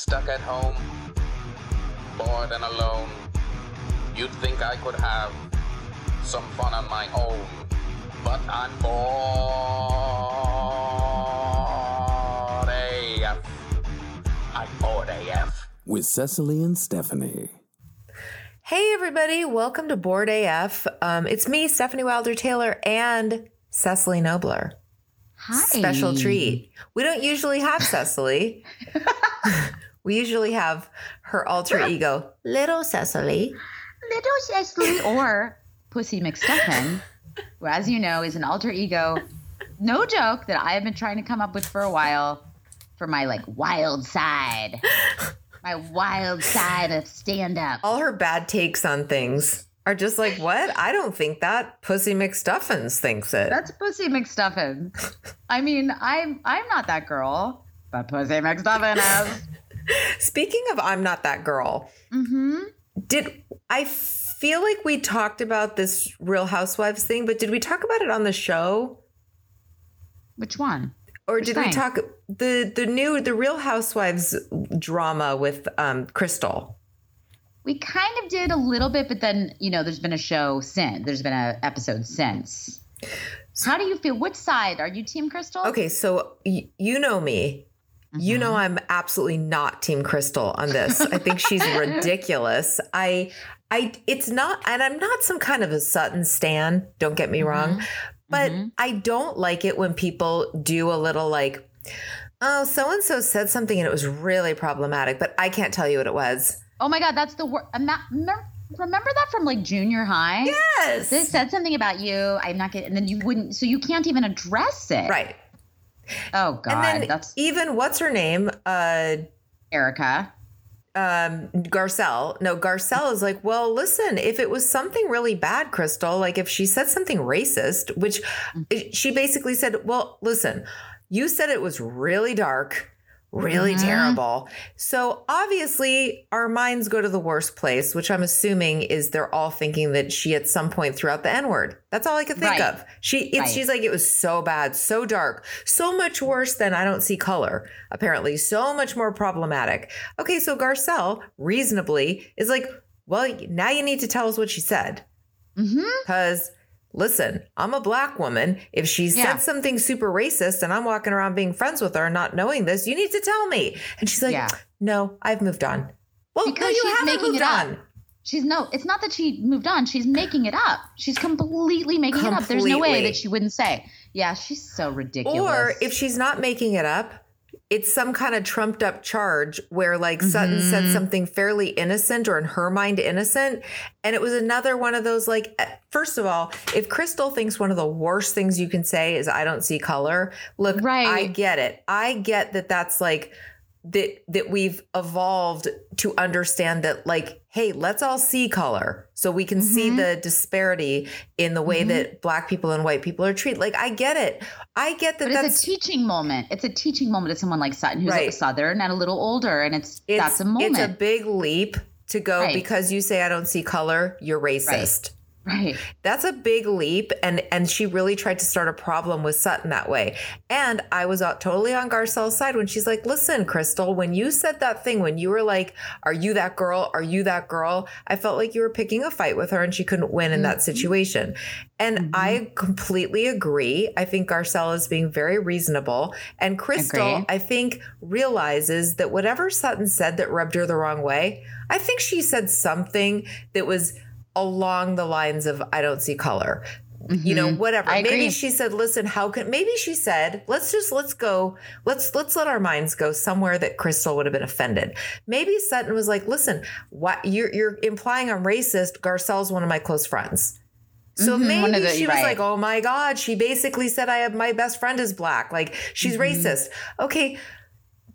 Stuck at home, bored and alone. You'd think I could have some fun on my own, but I'm bored AF. I'm bored AF. with Cecily and Stephanie. Hey, everybody, welcome to Bored AF. Um, it's me, Stephanie Wilder Taylor, and Cecily Knobler. Hi. Special treat. We don't usually have Cecily. we usually have her alter ego, Little Cecily. Little Cecily or Pussy McStuffin, who, as you know, is an alter ego, no joke, that I have been trying to come up with for a while for my like wild side. My wild side of stand up. All her bad takes on things are just like, what? I don't think that. Pussy McStuffins thinks it. That's Pussy McStuffin. I mean, I'm I'm not that girl, but Pussy McStuffin is. Speaking of I'm not that girl, Mm-hmm. did I feel like we talked about this Real Housewives thing, but did we talk about it on the show? Which one? Or Which did we talk the the new the Real Housewives drama with um Crystal? We kind of did a little bit, but then you know, there's been a show since. There's been an episode since. How do you feel? Which side are you, Team Crystal? Okay, so y- you know me. You know Mm-hmm. I'm absolutely not team Crystal on this. I think she's ridiculous. I I it's not and I'm not some kind of a Sutton stan, don't get me wrong. But Mhm. I don't like it when people do a little like oh, so and so said something and it was really problematic, but I can't tell you what it was. Oh my God, that's the word. Remember that from like junior high? Yes. They said something about you. I'm not getting, and then you wouldn't, so you can't even address it. right. Oh God, and then that's even what's her name? Uh Erika. um Garcelle. No, Garcelle is like, well, listen, if it was something really bad, Crystal, like if she said something racist, which she basically said, well, listen, you said it was really dark, really Mhm. terrible. So obviously our minds go to the worst place, which I'm assuming is they're all thinking that she at some point threw out the N-word. That's all I could think Right. of. She Right. she's like, it was so bad, so dark, so much worse than I don't see color, apparently, so much more problematic. Okay, so Garcelle reasonably is like, well, now you need to tell us what she said. Mm-hmm. Listen, I'm a black woman. If she Yeah. said something super racist and I'm walking around being friends with her and not knowing this, you need to tell me. And she's like, Yeah. no, I've moved on. Well, no, Because you she's haven't making moved it up. on. She's no, it's not that she moved on. She's making it up. She's completely making it up. There's no way that she wouldn't say. Yeah, she's so ridiculous. Or if she's not making it up, it's some kind of trumped up charge where like Sutton said Mhm. something fairly innocent or in her mind innocent. And it was another one of those like, eh, first of all, if Crystal thinks one of the worst things you can say is I don't see color, look, Right. I get it. I get that that's like, that that we've evolved to understand that like hey let's all see color so we can see Mhm. the disparity in the way Mhm. that black people and white people are treated like i get it i get that but that's it's a teaching moment. It's a teaching moment to someone like Sutton, who's Right. Southern and a little older, and it's, it's, that's a moment. it's a big leap to go Right. because you say i don't see color you're racist Right. That's a big leap, and and she really tried to start a problem with Sutton that way. And I was out totally on Garcelle's side when she's like, "Listen, Crystal, when you said that thing, when you were like, "Are you that girl? Are you that girl?" I felt like you were picking a fight with her, and she couldn't win in that mm-hmm. situation. And I mm-hmm. completely agree. I think Garcelle is being very reasonable, and Crystal, Agree. I think, realizes that whatever Sutton said that rubbed her the wrong way. I think she said something that was along the lines of I don't see color. You know, whatever. Mm-hmm. I Maybe agree. she said, "Listen, how can?" Maybe she said, "Let's just let's go. Let's let's let our minds go somewhere that Crystal would have been offended." Maybe Sutton was like, "Listen, what you're you're implying I'm racist. Garcelle's one of my close friends." So Mhm, maybe the- she was right. like, "Oh my god, she basically said I have my best friend is black. Like she's Mm-hmm. racist." Okay,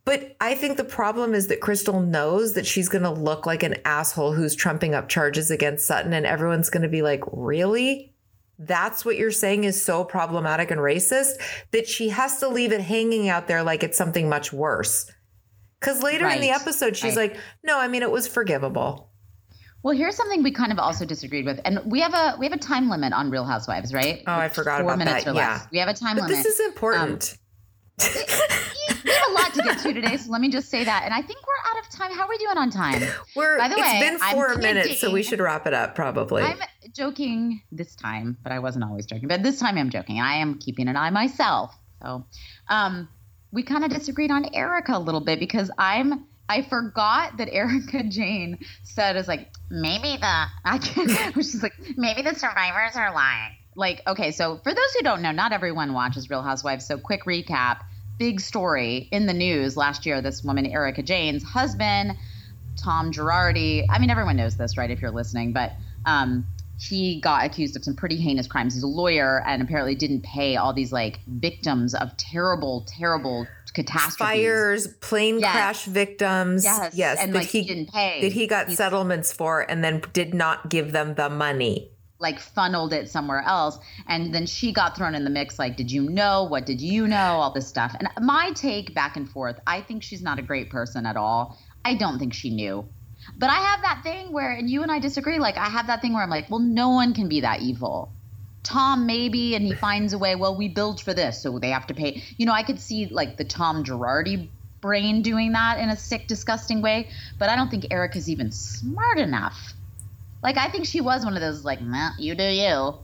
but I think the problem is that Crystal knows that she's going to look like an asshole who's trumping up charges against Sutton, and everyone's going to be like, really? That's what you're saying is so problematic and racist that she has to leave it hanging out there like it's something much worse. Because later in the episode, she's right. like, no, I mean, it was forgivable. Well, here's something we kind of also disagreed with, and we have a we have a time limit on Real Housewives, right? Oh, I forgot Four about minutes that. or Yeah. We have a time But limit. this is important. Um, we have a lot to get to today, so let me just say that. And I think we're out of time. How are we doing on time? We're, By the it's way, been I'm 4 minutes, so we should wrap it up probably. I'm joking this time, but I wasn't always joking. But this time I'm joking. I am keeping an eye myself. So, um, we kind of disagreed on Erika a little bit because I'm. I forgot that Erika Jayne said is like maybe the I can't. She's like maybe the survivors are lying. Like okay, so for those who don't know, not everyone watches Real Housewives. So quick recap: big story in the news last year. This woman Erika Jayne's husband Tom Girardi. I mean, everyone knows this, right? If you're listening, but um, he got accused of some pretty heinous crimes. He's a lawyer and apparently didn't pay all these like victims of terrible, terrible catastrophes. Fires, plane Yes. crash victims. Yes, yes. and that like he, didn't pay. that he got He's, settlements for and then did not give them the money. Like funneled it somewhere else, and then she got thrown in the mix. Like, did you know? What did you know? All this stuff. And my take back and forth. I think she's not a great person at all. I don't think she knew. But I have that thing where, and you and I disagree. Like, I have that thing where I'm like, well, no one can be that evil. Tom maybe, and he finds a way. Well, we build for this, so they have to pay. You know, I could see like the Tom Girardi brain doing that in a sick, disgusting way. But I don't think Erika's even smart enough. Like, I think she was one of those like, "Meh, you do you,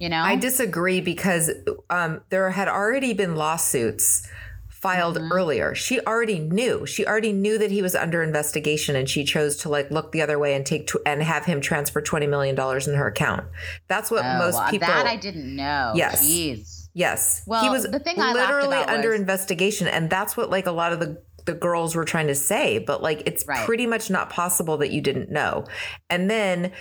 you know. I disagree because um, there had already been lawsuits filed Mm-hmm. earlier. She already knew. She already knew that he was under investigation, and she chose to like look the other way and take tw- and have him transfer twenty million dollars in her account. That's what Oh, most well, people. that I didn't know. Yes. Jeez. Yes. Well, he was the thing I literally under was- investigation. And that's what like a lot of the, the girls were trying to say. But like it's Right. pretty much not possible that you didn't know. And then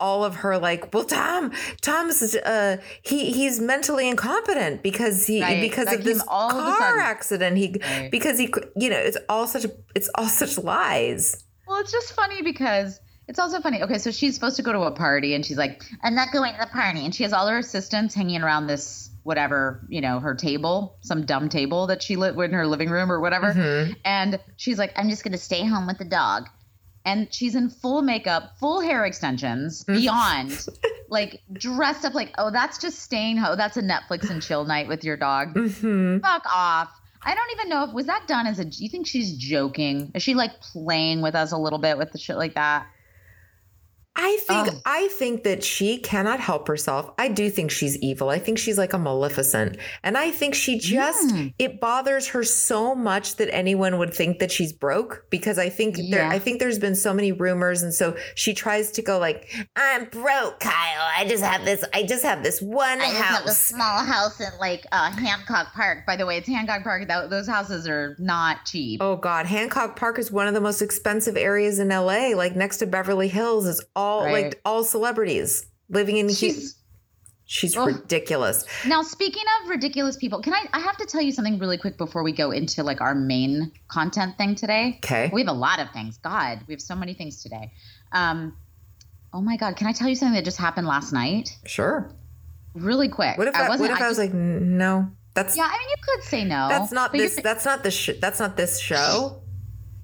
all of her like, well, Tom, Tom's uh he he's mentally incompetent because he Right. because That of this of car sudden. accident. He Right. because he you know, it's all such it's all such lies. Well, it's just funny because it's also funny. Okay, so she's supposed to go to a party and she's like, I'm not going to the party. And she has all her assistants hanging around this whatever, you know, her table, some dumb table that she lit in her living room or whatever. Mm-hmm. And she's like, I'm just going to stay home with the dog. And she's in full makeup, full hair extensions, Mm-hmm. beyond, like dressed up like, oh, that's just staying home. That's a Netflix and chill night with your dog. Mm-hmm. Fuck off. I don't even know if was that done as a. Do you think she's joking? Is she like playing with us a little bit with the shit like that? I think Oh. I think that she cannot help herself. I do think she's evil. I think she's like a maleficent. And I think she just Mm. it bothers her so much that anyone would think that she's broke because I think there I think there's been so many rumors and so she tries to go like I'm broke, Kyle. I just have this I just have this one I just have a house. small house in like uh, Hancock Park. By the way, it's Hancock Park. Tho- those houses are not cheap. Oh God, Hancock Park is one of the most expensive areas in LA, like next to Beverly Hills. It's all Right. like all celebrities living in She's, She's she's Ugh. ridiculous. now speaking of ridiculous people. Can I? I have to tell you something really quick before we go into like our main content thing today. Okay. We have a lot of things. God, we have so many things today. Um, oh my God, can I tell you something that just happened last night? Sure. Really quick. What if I, what if I, was just- like, no, that's Yeah, I mean, you could say no. that's not this. That's not this. Sh- that's not this show.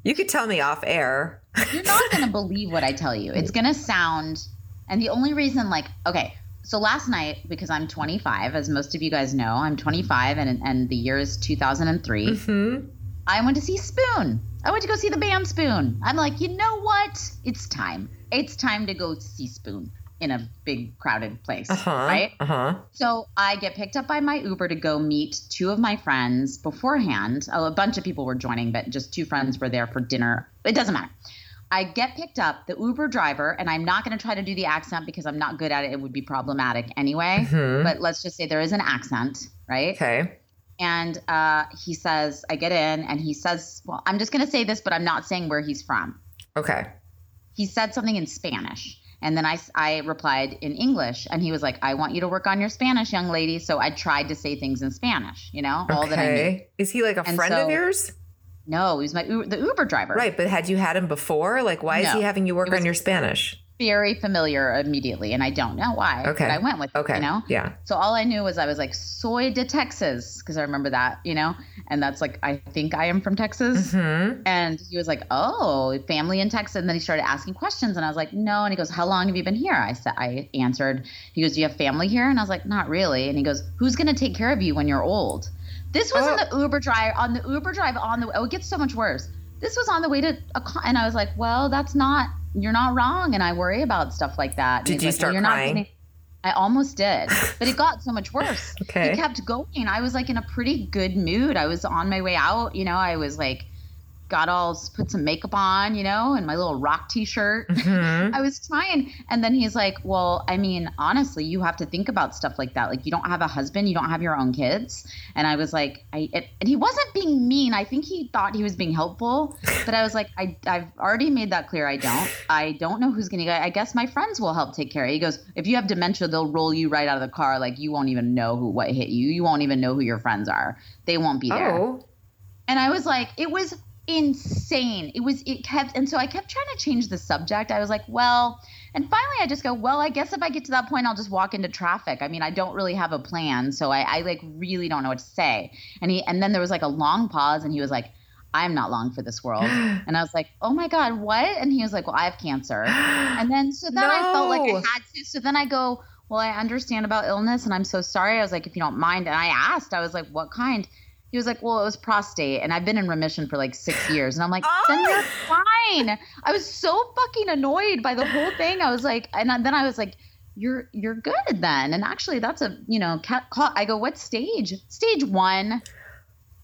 You could tell me off air. You're not going to believe what I tell you. It's going to sound, And the only reason, like, okay, so last night, because I'm 25, as most of you guys know, I'm 25 and, and the year is 2003. Mm-hmm. I went to see Spoon. I went to go see the band Spoon. I'm like, you know what? It's time. It's time to go see Spoon in a big crowded place. Uh-huh. Right? Uh-huh. So I get picked up by my Uber to go meet two of my friends beforehand. Oh, A bunch of people were joining, but just two friends were there for dinner. It doesn't matter. I get picked up, the Uber driver, and I'm not going to try to do the accent because I'm not good at it. It would be problematic anyway. Mhm. But let's just say there is an accent, right? Okay. And uh, he says, I get in, and he says, Well, I'm just going to say this, but I'm not saying where he's from Okay. he said something in Spanish. And then I, I replied in English. And he was like, I want you to work on your Spanish, young lady. So I tried to say things in Spanish, you know, all that I knew. Is he like a And friend of yours? No, he was my U- the Uber driver. Right, but had you had him before? Like, why is he having you work was- on your Spanish? Very familiar immediately. And I don't know why. Okay. But I went with it, Okay. you know? Yeah. So all I knew was I was like, soy de Texas, because I remember that, you know? And that's like, I think I am from Texas. Hmm. And he was like, "Oh, family in Texas." And then he started asking questions, and I was like, "No." And he goes, "How long have you been here?" I said, I answered. He goes, "Do you have family here?" And I was like, "Not really." And he goes, "Who's going to take care of you when you're old?" This was Oh. in the Uber drive on the Uber drive on the. Oh, it gets so much worse. This was on the way to a con- and I was like, "Well, that's not. You're not wrong." And I worry about stuff like that. Did you like, start "Well, you're not crying? getting-" I almost did, but it got so much worse. Okay. He kept going. I was like in a pretty good mood. I was on my way out. You know, I was like, got all put some makeup on, you know, and my little rock t-shirt. Mhm. I was trying. And then he's like, Well, I mean, honestly, you have to think about stuff like that. Like, you don't have a husband, you don't have your own kids. And I was like, I, it, and he wasn't being mean. I think he thought he was being helpful. But I was like, I, I've already made that clear. I don't. I don't know who's going to, I guess my friends will help take care of you. He goes, If you have dementia, they'll roll you right out of the car. Like, you won't even know who, what hit you. You won't even know who your friends are. They won't be there. Oh. And I was like, it was insane. It was, it kept, and so I kept trying to change the subject. I was like, well, and finally I just go, well, I guess if I get to that point, I'll just walk into traffic. I mean, I don't really have a plan. So I, I like really don't know what to say. And he, and then there was like a long pause and he was like, I'm not long for this world. And I was like, oh my God, what? And he was like, well, I have cancer. And then, so then I felt like I had to. So then I go, well, I understand about illness and I'm so sorry. I was like, if you don't mind. And I asked, I was like, what kind? He was like, well, it was prostate. And I've been in remission for like six years. And I'm like, then you're fine. I was so fucking annoyed by the whole thing. I was like, and then I was like, you're you're good then. And actually, that's a you know, ca- ca- I go, what stage? Stage one.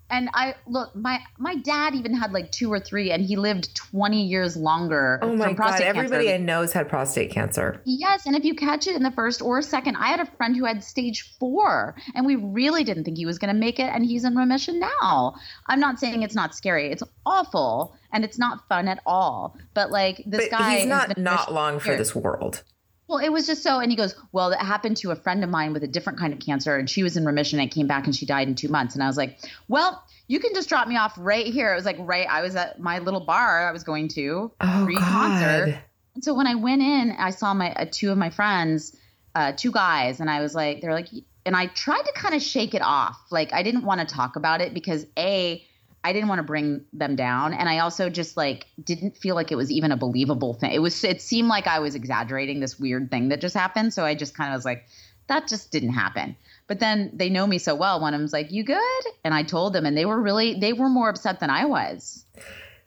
And I look, my my dad even had like two or three, and he lived 20 years longer. Oh from my god! prostate cancer. Everybody I know has had prostate cancer. Yes, and if you catch it in the first or second, I had a friend who had stage four, and we really didn't think he was going to make it, and he's in remission now. I'm not saying it's not scary; it's awful, and it's not fun at all. But like this But guy, he's not not long for this world. Well, it was just so, and he goes, "Well, that happened to a friend of mine with a different kind of cancer, and she was in remission, and came back, and she died in two months." And I was like, "Well." You can just drop me off right here. It was like right. I was at my little bar I was going to Oh pre-concert. And so when I went in, I saw my uh, two of my friends, uh, two guys, and I was like, they're like, and I tried to kind of shake it off. Like I didn't want to talk about it because a, I didn't want to bring them down, and I also just like didn't feel like it was even a believable thing. It was. It seemed like I was exaggerating this weird thing that just happened. So I just kind of was like, that just didn't happen. But then they know me so well. One of them's like, "You good?" And I told them, and they were really they were more upset than I was.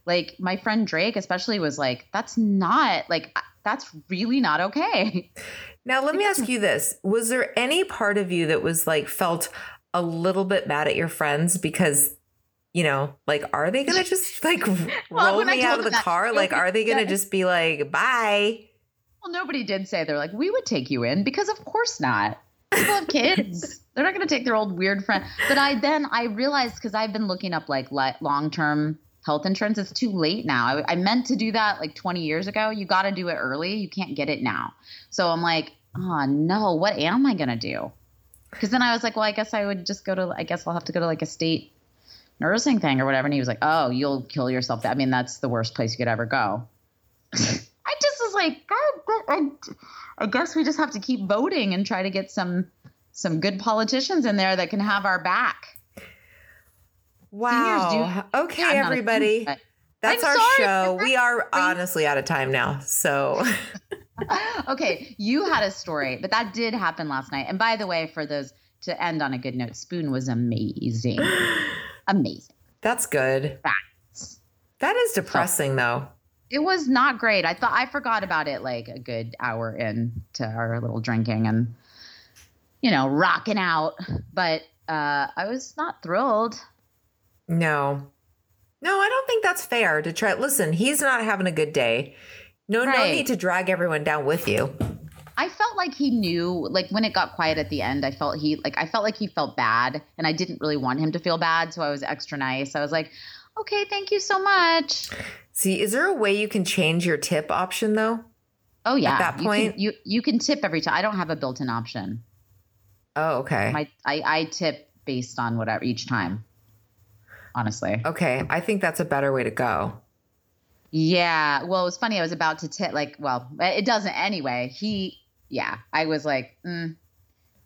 Like my friend Drake, especially, was like, "That's not like that's really not okay." Now let me ask you this: Was there any part of you that was like felt a little bit mad at your friends because? You know, like, are they gonna just like roll me out of the that, car? Like, are they gonna just be like, bye? Well, nobody did say they're like, "We would take you in," because of course not. People have kids. They're not going to take their old weird friend. But I then I realized because I've been looking up like li- long term health insurance. It's too late now. I, I meant to do that like 20 years ago. You got to do it early. You can't get it now. So I'm like, oh no, what am I going to do? Because then I was like, well, I guess I would just go to. I guess I'll have to go to like a state nursing thing or whatever. And he was like, oh, you'll kill yourself. I mean, that's the worst place you could ever go. I just was like, God, I, I guess we just have to keep voting and try to get some some good politicians in there that can have our back. Wow. do- okay, Yeah, I'm not a everybody. That's I'm our show. We are honestly out of time now. So okay, you had a story, but that did happen last night. And by the way, for those to end on a good note, Spoon was amazing. amazing. That's good. Facts. That is depressing though. It was not great. I thought I forgot about it like a good hour into our little drinking and you know, rocking out. But uh I was not thrilled. No. No, I don't think that's fair to try. Listen, he's not having a good day. No, no need to drag everyone down with you. I felt like he knew, like when it got quiet at the end, I felt he like I felt like he felt bad and I didn't really want him to feel bad, so I was extra nice. I was like, "Okay, thank you so much." See, is there a way you can change your tip option though? Oh yeah. At that You point- can, you you can tip every time. I don't have a built-in option. Oh, okay. My I I tip based on whatever each time. Honestly. okay. I think that's a better way to go. Yeah. Well, it was funny. I was about to tip, like, well, it doesn't anyway. He, yeah, I was like, mm,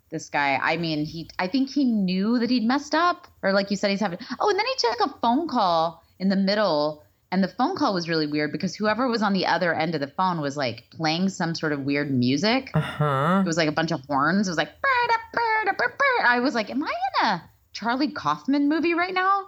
this guy, I mean, he, I think he knew that he'd messed up, or like you said, he's having, oh, and then he took a phone call in the middle. And the phone call was really weird because whoever was on the other end of the phone was like playing some sort of weird music. Uh huh. It was like a bunch of horns. It was like, "Brr-da, brr-da, brr, brr." I was like, am I in a Charlie Kaufman movie right now?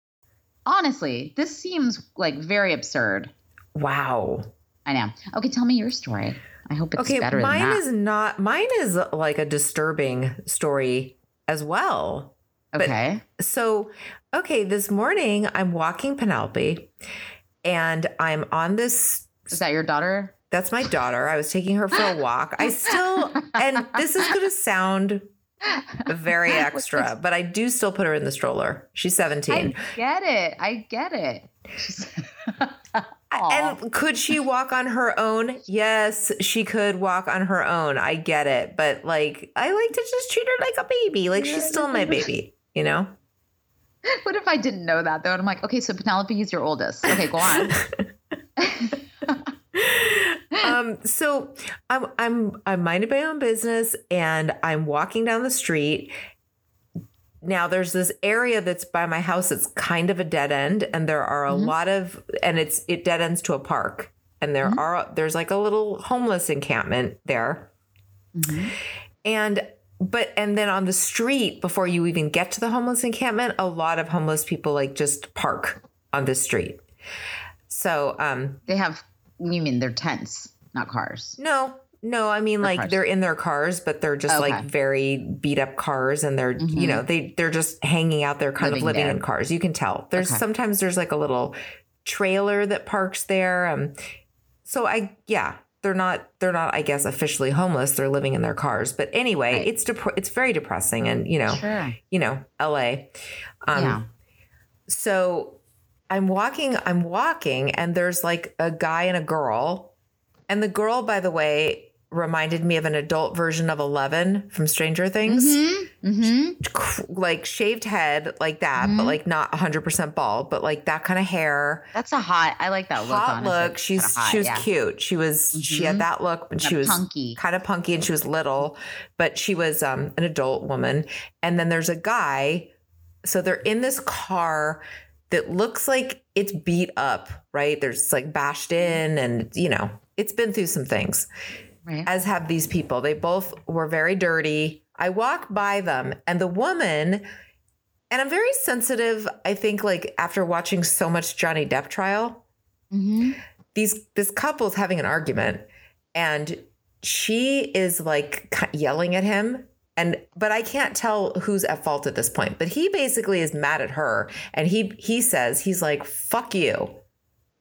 Honestly, this seems like very absurd. Wow. I know. Okay, tell me your story. I hope it's Okay, better mine than that. is not. Mine is like a disturbing story as well. but- okay. So, okay, this morning I'm walking Penelope, and I'm on this Is that your daughter? That's my daughter. I was taking her for a walk. I still, and this is going to sound very extra, but I do still put her in the stroller. She's 17. I get it. I get it. And could she walk on her own? Yes, she could walk on her own. I get it. But like, I like to just treat her like a baby. Like, she's still my baby, you know? what if I didn't know that though? And I'm like, okay, so Penelope is your oldest. Okay, go on. Um so i'm i'm i'm minding my own business and i'm walking down the street. Now there's this area that's by my house it's kind of a dead end and there are a lot of and it's it dead ends to a park and there are there's like a little homeless encampment there. And but and then on the street before you even get to the homeless encampment a lot of homeless people like just park on the street. So um they have. You mean they're tents, not cars? no, no, I mean like cars. they're in their cars, but they're just Okay. like very beat up cars and they're you know, they they're just hanging out there kind Living of living there. in cars. You can tell. There's Okay. sometimes there's like a little trailer that parks there. Um so I yeah, they're not they're not I guess officially homeless. They're living in their cars. But anyway, Right. it's dep- it's very depressing and you know, Sure. you know, LA. Um yeah. so I'm walking, I'm walking, and there's like a guy and a girl. And the girl, by the way, reminded me of an adult version of Eleven from Stranger Things. Mm-hmm. Cr- Like shaved head, like that, but like not 100% bald, but like that kind of hair. That's a hot. I like that look. hot honestly. look. She's Kinda hot, she was yeah. cute. She was she had Mhm. that look, but she Kinda was punky. kind of punky, and she was little, but she was um, an adult woman. And then there's a guy. So they're in this car that looks like it's beat up. Right? There's like bashed in, and you know it's been through some things. Right. As have these people. They both were very dirty. I walk by them, and the woman. And I'm very sensitive, I think, like after watching so much Johnny Depp trial, Mhm. these this couple's having an argument and she is like yelling at him and but I can't tell who's at fault at this point. But he basically is mad at her and he he says he's like fuck you.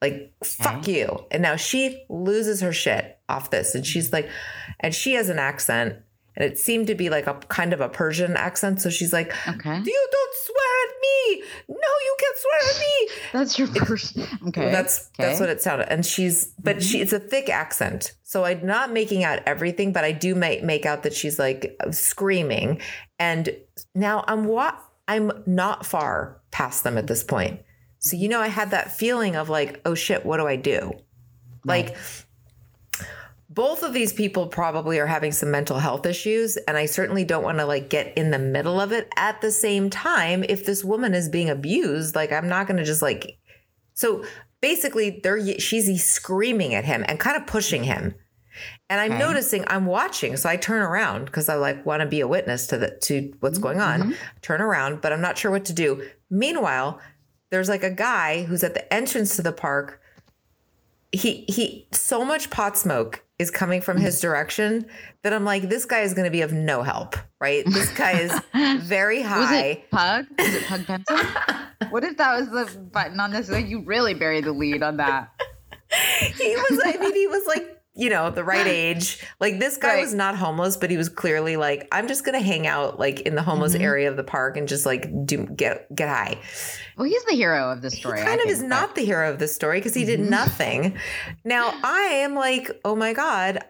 Like fuck mm-hmm. you. And now she loses her shit off this and she's like and she has an accent and it seemed to be like a kind of a Persian accent so she's like Okay. you don't swear at me. No, you can't swear at me. That's your first. Okay. Well, that's that's what it sounded. And she's but she mm-hmm. it's a thick accent. So I'm not making out everything, but I do make make out that she's like screaming. And now I'm what I'm not far past them at this point. So you know I had that feeling of like, oh shit, what do I do? Like both of these people probably are having some mental health issues and i certainly don't want to like get in the middle of it. At the same time if this woman is being abused like i'm not going to just like so basically they're she's screaming at him and kind of pushing him. And i'm Okay. noticing i'm watching so i turn around because i like want to be a witness to the to what's mm-hmm, going on. Mm-hmm. turn around but i'm not sure what to do. Meanwhile there's like a guy who's at the entrance to the park he he so much pot smoke is coming from his direction that I'm like, this guy is going to be of no help, right? This guy is very Was high. it Pug? Was it Pug Pencil? what if that was the button on this? Like, you really buried the lead on that. He was, I mean, he was like, you know, the right age. Like this guy Right. was not homeless, but he was clearly like, I'm just to hang out like in the homeless Mm-hmm. area of the park and just like do get get high. Well, he's the hero of the He story. I kind of think, is not the hero of the story because he did Mm-hmm. nothing. Now I am like, oh my God.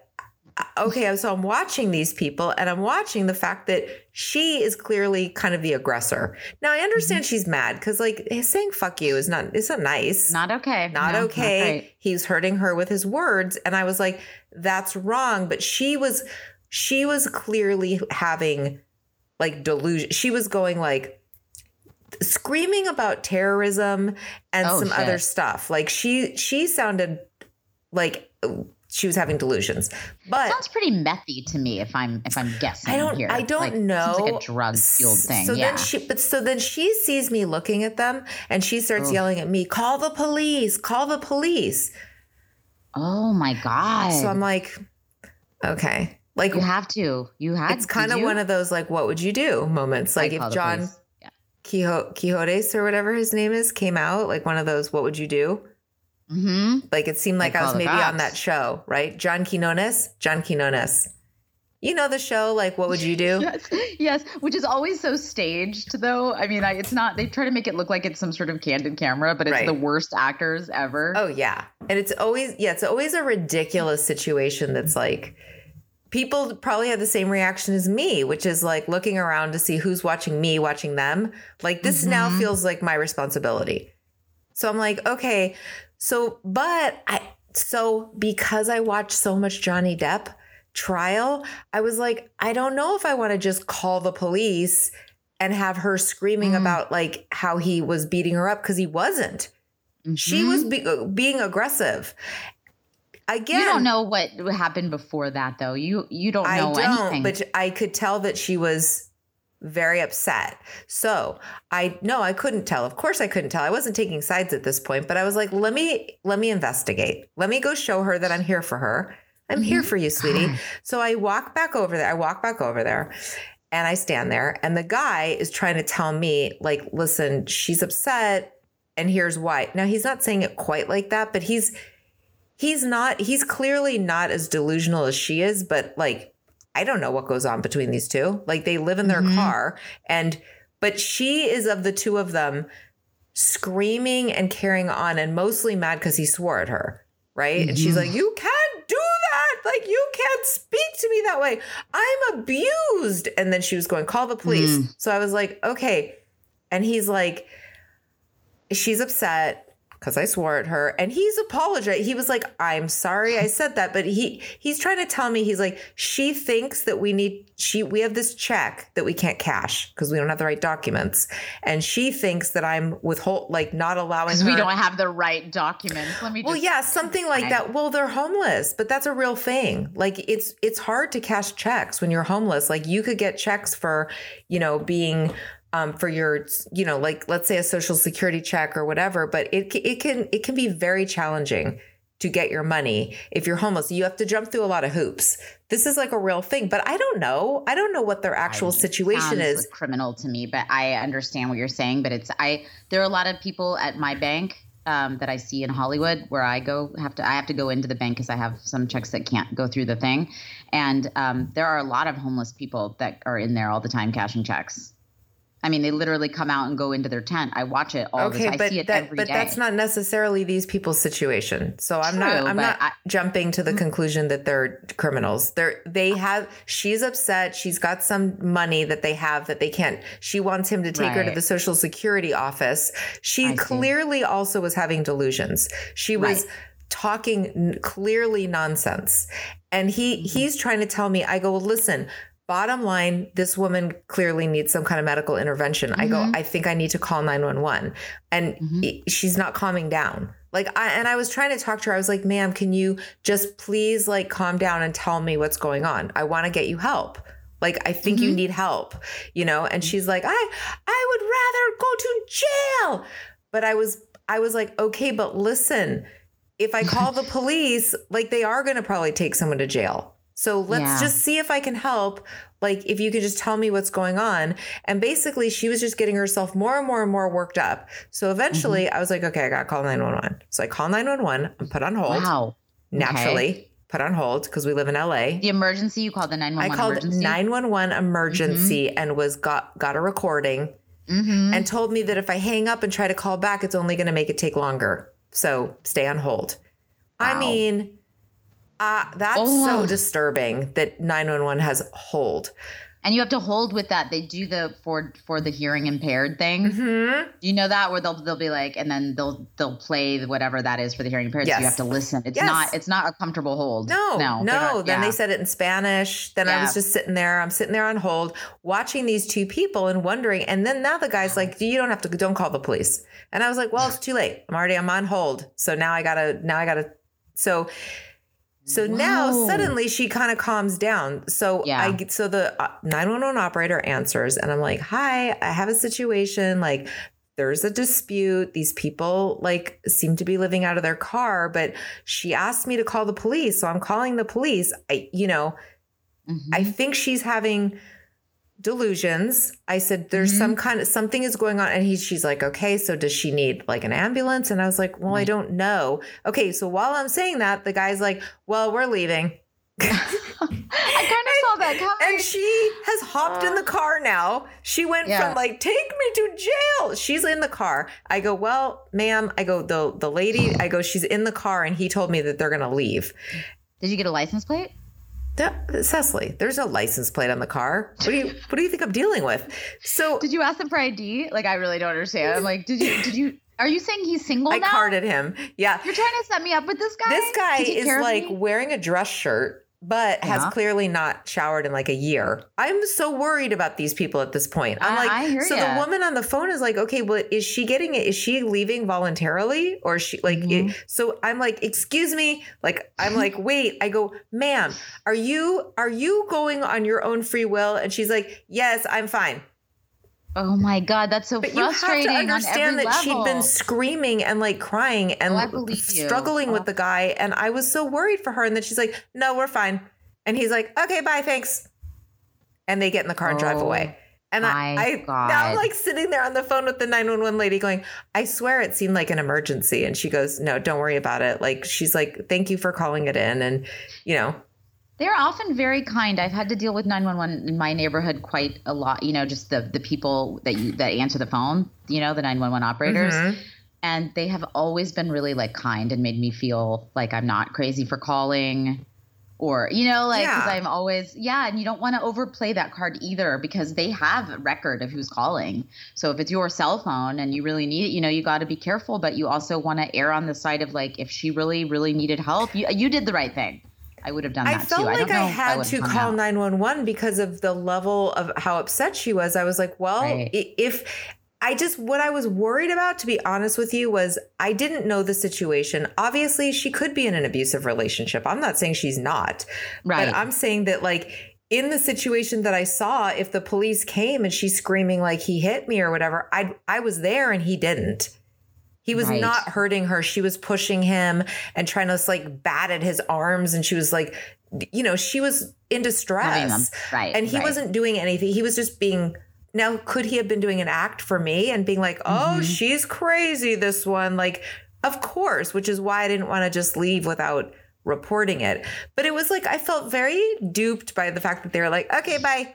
Okay, so I'm watching these people and I'm watching the fact that she is clearly kind of the aggressor. Now I Mm-hmm. understand she's mad because like saying fuck you is not it's not nice. Not okay. not No, okay. right. He's hurting her with his words. And I was like, that's wrong. But she was she was clearly having like delusion. She was going like screaming about terrorism and Oh, some shit. other stuff. Like she she sounded like she was having delusions. But Sounds pretty methy to me. If I'm if I'm guessing I don't here, I don't Like, know. Seems like a drug fueled thing. So yeah. then she but so then she sees me looking at them and she starts yelling at me, call the police, call the police. oh my god. So I'm like, okay. Like you have to. You had. it's kind of one of those like, what would you do moments. Like if John Yeah. Quixotes or whatever his name is came out, like one of those, what would you do? Hmm Like it seemed like I was maybe on that show, right? John Quinones, John Quinones. You know the show, like what would you do? Yes, yes, which is always so staged, though. I mean, I, it's not. They try to make it look like it's some sort of candid camera, but it's Right. the worst actors ever. Oh yeah. And it's always yeah, it's always a ridiculous situation that's like people probably have the same reaction as me, which is like looking around to see who's watching me, watching them. Like this now feels like my responsibility. So I'm like, okay, so but I so because I watched so much Johnny Depp trial, I was like, I don't know if I want to just call the police and have her screaming about like how he was beating her up because he wasn't. She Mhm. was be- uh, being aggressive. Again, You don't know what happened before that, though. You you don't know I don't, anything. but I could tell that she was very upset. So I no, I couldn't tell. Of course, I couldn't tell. I wasn't taking sides at this point, but I was like, let me let me investigate. Let me go show her that I'm here for her. I'm here mm-hmm. for you, sweetie. So I walk back over there. I walk back over there. And I stand there, and the guy is trying to tell me, like, listen, she's upset, and here's why. Now he's not saying it quite like that, but he's he's not he's clearly not as delusional as she is but like i don't know what goes on between these two. Like they live in their mm-hmm. car and but she is of the two of them screaming and carrying on and mostly mad because he swore at her right? And she's mm-hmm. like you can't do that. Like you can't speak to me that way. I'm abused. And then she was going call the police. Mm. So i was like okay. And he's like she's upset because I swore at her and he's apologized. He was like, I'm sorry I said that. But he he's trying to tell me, he's like, she thinks that we need she we have this check that we can't cash because we don't have the right documents. And she thinks that I'm withhold like not allowing because her. we don't have the right documents. Let me. well, yeah, something like that. Well, they're homeless, but that's a real thing. Like it's it's hard to cash checks when you're homeless. Like you could get checks for, you know, being um, for your, you know, like let's say a social security check or whatever. But it it can it can be very challenging to get your money if you're homeless. You have to jump through a lot of hoops. This is like a real thing, but I don't know. I don't know what their actual situation is. criminal to me, but I understand what you're saying. But it's I. There are a lot of people at my bank um, that I see in Hollywood where I go have to I have to go into the bank because I have some checks that can't go through the thing, and um, there are a lot of homeless people that are in there all the time cashing checks. I mean, they literally come out and go into their tent. I watch it all the Okay, time. I but see it that, every but day. that's not necessarily these people's situation. So I'm True, not I'm not I- jumping to the conclusion that they're criminals. They're they have she's upset. She's got some money that they have that they can't. She wants him to take her to the social security office. She I see. clearly also was having delusions. She was Right. talking clearly nonsense. And he Mm-hmm. he's trying to tell me I go, well, "Listen, bottom line, this woman clearly needs some kind of medical intervention." I Mm-hmm. go, "I think I need to call 911." And i- she's not calming down. Like I and I was trying to talk to her. I was like, "Ma'am, can you just please like calm down and tell me what's going on? I want to get you help." Like I think Mm-hmm. you need help, you know? And she's like, "I I would rather go to jail." But I was I was like, "Okay, but listen, if I call the police, like they are going to probably take someone to jail. So let's Yeah. just see if I can help. Like if you could just tell me what's going on. And basically, she was just getting herself more and more and more worked up. So eventually, Mm-hmm. I was like, okay, I got to call 911. So I call 911 and put on hold. wow. Naturally, put on hold because we live in LA. The emergency you called the nine one one. one I one called emergency. 911 emergency and was got got a recording Mhm. and told me that if I hang up and try to call back, it's only going to make it take longer. So stay on hold. I mean, uh, that's Oh. so disturbing that 911 has hold. And you have to hold with that. They do the for for the hearing impaired thing. Mm-hmm. You know that where they'll they'll be like, and then they'll they'll play whatever that is for the hearing impaired. So you have to listen. It's Yes. not it's not a comfortable hold. No, no, no. not- then yeah. they said it in Spanish. Then I was just sitting there. I'm sitting there on hold, watching these two people and wondering. And then now the guy's like, "You don't have to. Don't call the police." And I was like, "Well, it's too late. I'm already. I'm on hold. So now I gotta. Now I gotta. So." So now suddenly she kind of calms down. So Yeah. I get so the uh, 911 operator answers and I'm like, "Hi, I have a situation like there's a dispute. These people like seem to be living out of their car, but she asked me to call the police, so I'm calling the police. I you know, Mhm. I think she's having delusions. I said there's Mm-hmm. some kind of something is going on and he she's like, "Okay, so does she need like an ambulance?" And I was like, "Well, I don't know." Okay, so while I'm saying that, the guy's like, "Well, we're leaving." I kind of saw that coming. And she has hopped in the car now. She went Yeah. from like, take me to jail. She's in the car. I go, well, ma'am, I go, the the lady, I go, she's in the car and he told me that they're gonna leave. Did you get a license plate? That, Cecily, there's no license plate on the car. What do you what do you think I'm dealing with? So Did you ask them for ID? Like I really don't understand. I'm like, did you did you are you saying he's single I now? carded him. Yeah. You're trying to set me up with this guy? This guy is like me? wearing a dress shirt, but has clearly not showered in like a year. I'm so worried about these people at this point. I'm I- like, I so ya. the woman on the phone is like, okay, well, is she getting it? Is she leaving voluntarily, or is she like? Mhm. it- so I'm like, excuse me, like I'm like, wait. I go, ma'am, are you are you going on your own free will? And she's like, yes, I'm fine. Oh my god, that's so But you have frustrating to understand that she'd level. been screaming and like crying oh, and Oh, I you. struggling Oh. with the guy. And I was so worried for her. And then she's like, no, we're fine. And he's like, okay, bye, thanks. And they get in the car and drive Oh, away. And I, I God. now I'm like sitting there on the phone with the 911 lady going, I swear it seemed like an emergency. And she goes, No, don't worry about it. Like she's like, Thank you for calling it in. And you know, They're often very kind. I've had to deal with 911 in my neighborhood quite a lot, you know, just the the people that you that answer the phone, you know, the 911 operators. Mhm. And they have always been really like kind and made me feel like I'm not crazy for calling or you know like cuz Yeah. I'm always yeah, and you don't want to overplay that card either because they have a record of who's calling. So if it's your cell phone and you really need it, you know, you got to be careful, but you also want to err on the side of like if she really really needed help, you you did the right thing. I would have done that I felt too. like don't I, if had would to call 911 because of the level of how upset she was. I was like, well, Right. if I just, what I was worried about, to be honest with you, was I didn't know the situation. Obviously, she could be in an abusive relationship. I'm not saying she's not. Right. But I'm saying that, like, in the situation that I saw, if the police came and she's screaming like he hit me or whatever, I I was there and he didn't. He was Right. not hurting her. She was pushing him and trying to like bat at his arms. And she was like, you know, she was in distress. Right. And he right. wasn't doing anything. He was just being. Now, could he have been doing an act for me and being like, oh, Mhm. she's crazy, this one? Like, of course, which is why I didn't want to just leave without reporting it. But it was like, I felt very duped by the fact that they were like, okay, bye.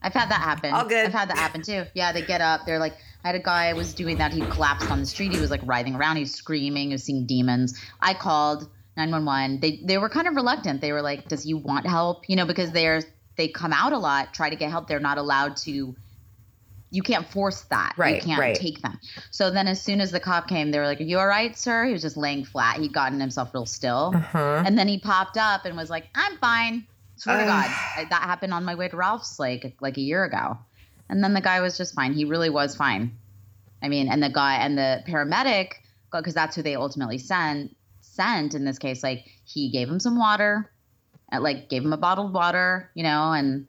I've had that happen. All good. I've had that happen too. Yeah, they get up. They're like, I had a guy was doing that. He collapsed on the street. He was like writhing around. He was screaming. He was seeing demons. I called 911. They they were kind of reluctant. They were like, "Does he want help?" You know, because they're they come out a lot, try to get help. They're not allowed to. You can't force that. Right, You can't right. take them. So then, as soon as the cop came, they were like, "Are you all right, sir?" He was just laying flat. He'd gotten himself real still. Uh-huh. And then he popped up and was like, "I'm fine." Swear to God, that happened on my way to Ralph's like like a year ago. And then the guy was just fine. He really was fine. I mean, and the guy and the paramedic, because that's who they ultimately sent sent in this case. Like he gave him some water, uh, like gave him a bottled water, you know, and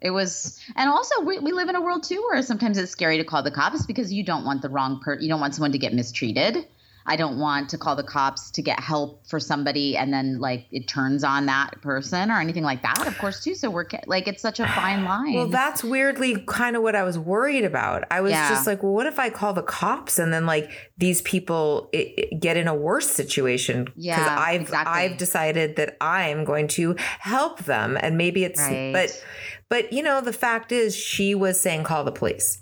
it was. And also, we, we live in a world too where sometimes it's scary to call the cops because you don't want the wrong per. You don't want someone to get mistreated. I don't want to call the cops to get help for somebody and then like it turns on that person or anything like that, of course, too. So we're like, it's such a fine line. Well, that's weirdly kind of what I was worried about. I was Yeah. just like, well, what if I call the cops and then like these people i i- get in a worse situation? Because Yeah, I've exactly. I've decided that I'm going to help them, and maybe it's Right. but but you know the fact is she was saying call the police.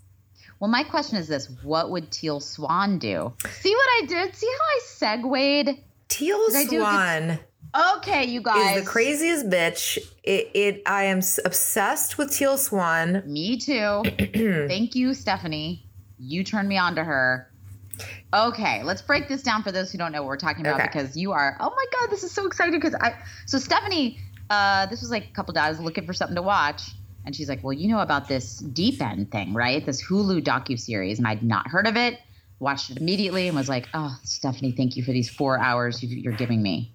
Well, my question is this: What would Teal Swan do? See what I did? See how I segued? Teal Did I do a good- Swan Okay, you guys. is the craziest bitch. It, it I am obsessed with Teal Swan. Me too. Thank you, Stephanie. You turned me on to her. Okay, let's break this down for those who don't know what we're talking about Okay. because you are. Oh my god, this is so exciting because I. So Stephanie, uh, this was like a couple days looking for something to watch, and she's like, "Well, you know about this Deep End thing, right? This Hulu docu series, and I'd not heard of it. Watched it immediately and was like, "Oh, Stephanie, thank you for these four hours you- you're giving me."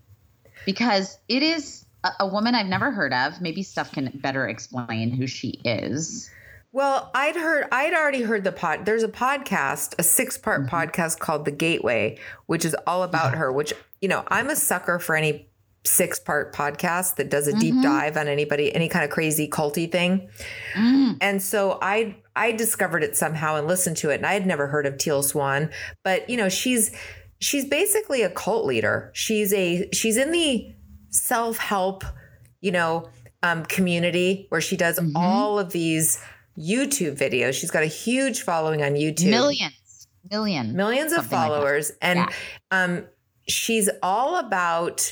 because it is a, a woman I've never heard of. Maybe Steph can better explain who she is. Well, I'd heard, I'd already heard the pod. There's a podcast, a six part Mm-hmm. podcast called The Gateway, which is all about her, which, you know, I'm a sucker for any six part podcast that does a deep Mm-hmm. dive on anybody, any kind of crazy culty thing. Mm. And so I, I discovered it somehow and listened to it. And I had never heard of Teal Swan, but you know, she's, she's basically a cult leader. She's a, she's in the self help, you know, um, community where she does Mm-hmm. all of these YouTube videos. She's got a huge following on YouTube. Millions, million, Millions of something like followers. and Yeah. um, she's all about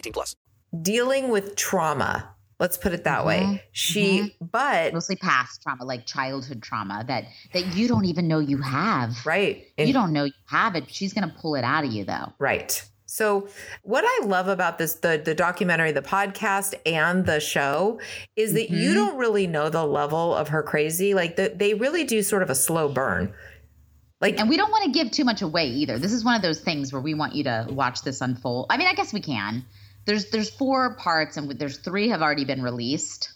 18 plus. dealing with trauma. Let's put it that Mm-hmm. way. She, but mostly past trauma, like childhood trauma that that you don't even know you have. Right. you don't know you have it. She's gonna pull it out of you though. Right. So what I love about this the the documentary, the podcast and the show is that you Mhm. don't really know the level of her crazy. Like the, they really do sort of a slow burn. Like And we don't want to give too much away either. This is one of those things where we want you to watch this unfold. I mean, I guess we can. There's there's four parts and there's three have already been released.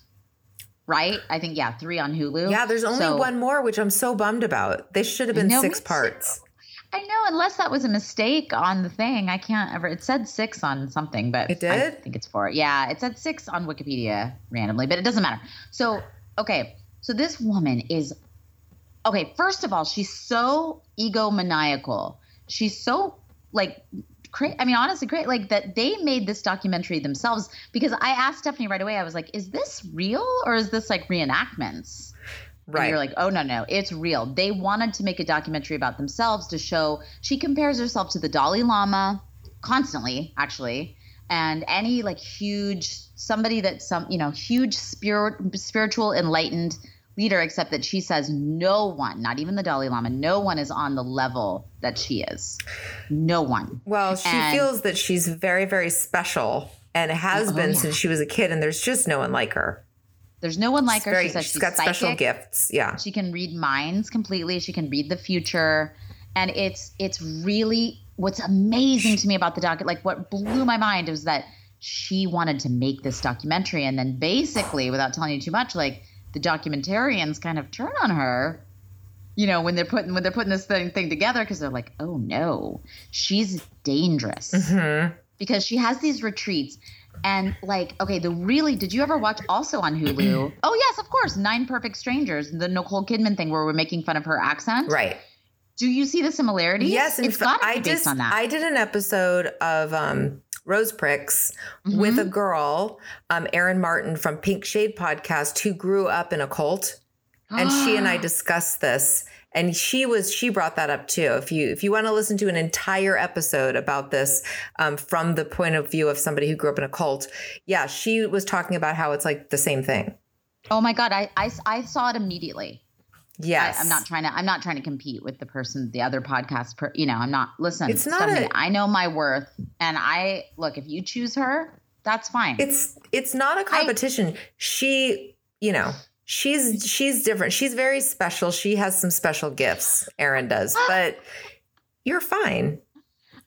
Right? I think yeah, three on Hulu. yeah, there's only So- one more, which I'm so bummed about. They should have been six parts. I know, unless that was a mistake on the thing. I can't ever. It said six on something, but It did I think it's four. Yeah, it said six on Wikipedia randomly, but it doesn't matter. So, okay, so this woman is okay, first of all, she's so egomaniacal. She's so like cra- I mean, honestly, great. Like that they made this documentary themselves because I asked Stephanie right away. I was like, "Is this real or is this like reenactments?" And Right. you're like, "Oh no, no, it's real." They wanted to make a documentary about themselves to show she compares herself to the Dalai Lama constantly, actually, and any like huge somebody that some you know huge spirit spiritual enlightened leader except that she says no one not even the dalai lama no one is on the level that she is no one Well, she And- feels that she's very, very special and has Oh, been yeah. since she was a kid, and there's just no one like her. there's no one like She's her very- she says she's she's got special gifts. Yeah. she can read minds completely she can read the future and it's it's really what's amazing to me about the doc like what blew my mind was that she wanted to make this documentary and then basically without telling you too much like the documentarians kind of turn on her you know when they're putting when they're putting this thing, thing together because they're like oh no she's dangerous. Mm-hmm. because she has these retreats and like okay the really did you ever watch also on hulu? Oh yes of course nine perfect strangers the nicole kidman thing where we're making fun of her accent. Right. do you see the similarities? Yes, it's got to I be based just on that. I did an episode of um, Rose Pricks Mm-hmm. with a girl, um, Erin Martin from Pink Shade podcast, who grew up in a cult, and she and I discussed this. And she was she brought that up too. If you if you want to listen to an entire episode about this um, from the point of view of somebody who grew up in a cult, yeah, she was talking about how it's like the same thing. oh my god I, I i saw it immediately Yes, I, i'm not trying to i'm not trying to compete with the person the other podcast per, you know i'm not listen It's not a- I know my worth and i look if you choose her that's fine. It's it's not a competition. She you know she's she's different. She's very special. She has some special gifts Erin does but you're fine.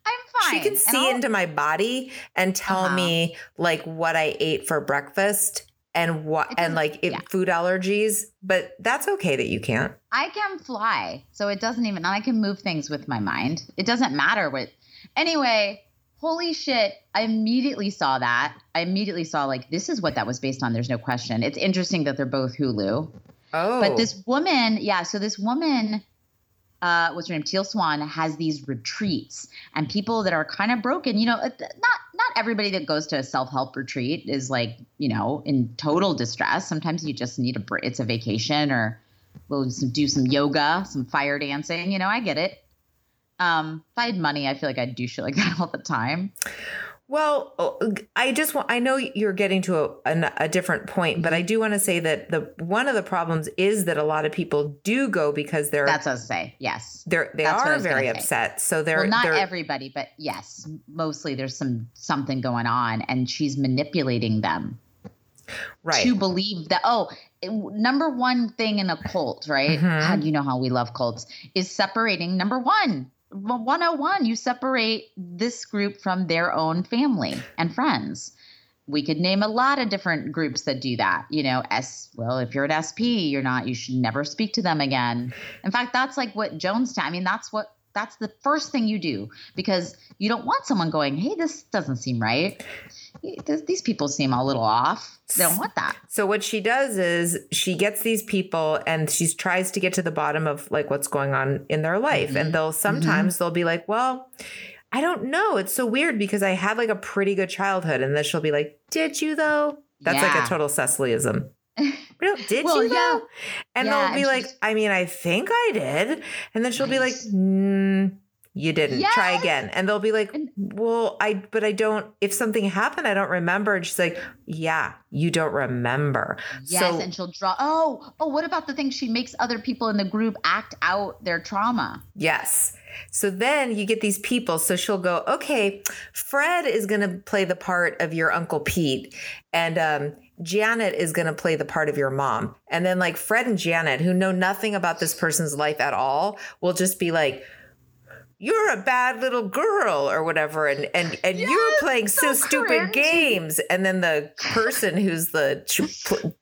I'm fine she can see into my body and tell Uh-huh. me like what i ate for breakfast and what and like it, food allergies but that's okay that you can't I can fly, so it doesn't even. I can move things with my mind. It doesn't matter what. Anyway, holy shit! I immediately saw that. I immediately saw like this is what that was based on. There's no question. It's interesting that they're both Hulu. Oh, But this woman, yeah. So this woman, uh, what's her name? Teal Swan has these retreats, and people that are kind of broken. You know, uh, not not everybody that goes to a self help retreat is like you know in total distress. Sometimes you just need a. br- It's a vacation, or we'll do some yoga, some fire dancing. You know, I get it. Um, if I had money, I feel like I'd do shit like that all the time. Well, oh, I just want, I know you're getting to a, a, a different point, but I do want to say that the one of the problems is that a lot of people do go because they're That's what I was say. Yes, they're they That's are very say. upset. So they're well, not they're, everybody, but yes, mostly there's some something going on, and she's manipulating them right. to believe that. Oh, number one thing in a cult, right? Mhm. God, you know how we love cults is separating. Number one, 101, you separate this group from their own family and friends. We could name a lot of different groups that do that. You know, S. Well, if you're an SP, you're not. You should never speak to them again. In fact, that's like what Jonestown. I mean, that's what that's the first thing you do because you don't want someone going, "Hey, this doesn't seem right. Th- These people seem a little off." They don't want that. So what she does is she gets these people and she tries to get to the bottom of like what's going on in their life. Mm-hmm. And they'll sometimes they'll be like, "Well, I don't know. It's so weird because I had like a pretty good childhood." And then she'll be like, "Did you though?" That's like a total Cecilyism. Did Well, you though? yeah. And Yeah, they'll be like, I mean, I think I did. And then she'll be like, mm, you didn't. Try again. And they'll be like, well, I, but I don't, if something happened, I don't remember. And she's like, yeah, you don't remember. Yes, so, and she'll draw. Oh, oh, what about the thing she makes other people in the group act out their trauma? Yes. So then you get these people. So she'll go, okay, Fred is going to play the part of your Uncle Pete, and um, Janet is going to play the part of your mom. And then, like, Fred and Janet, who know nothing about this person's life at all, will just be like, you're a bad little girl or whatever and and and you're playing so, stupid games. And then the person who's the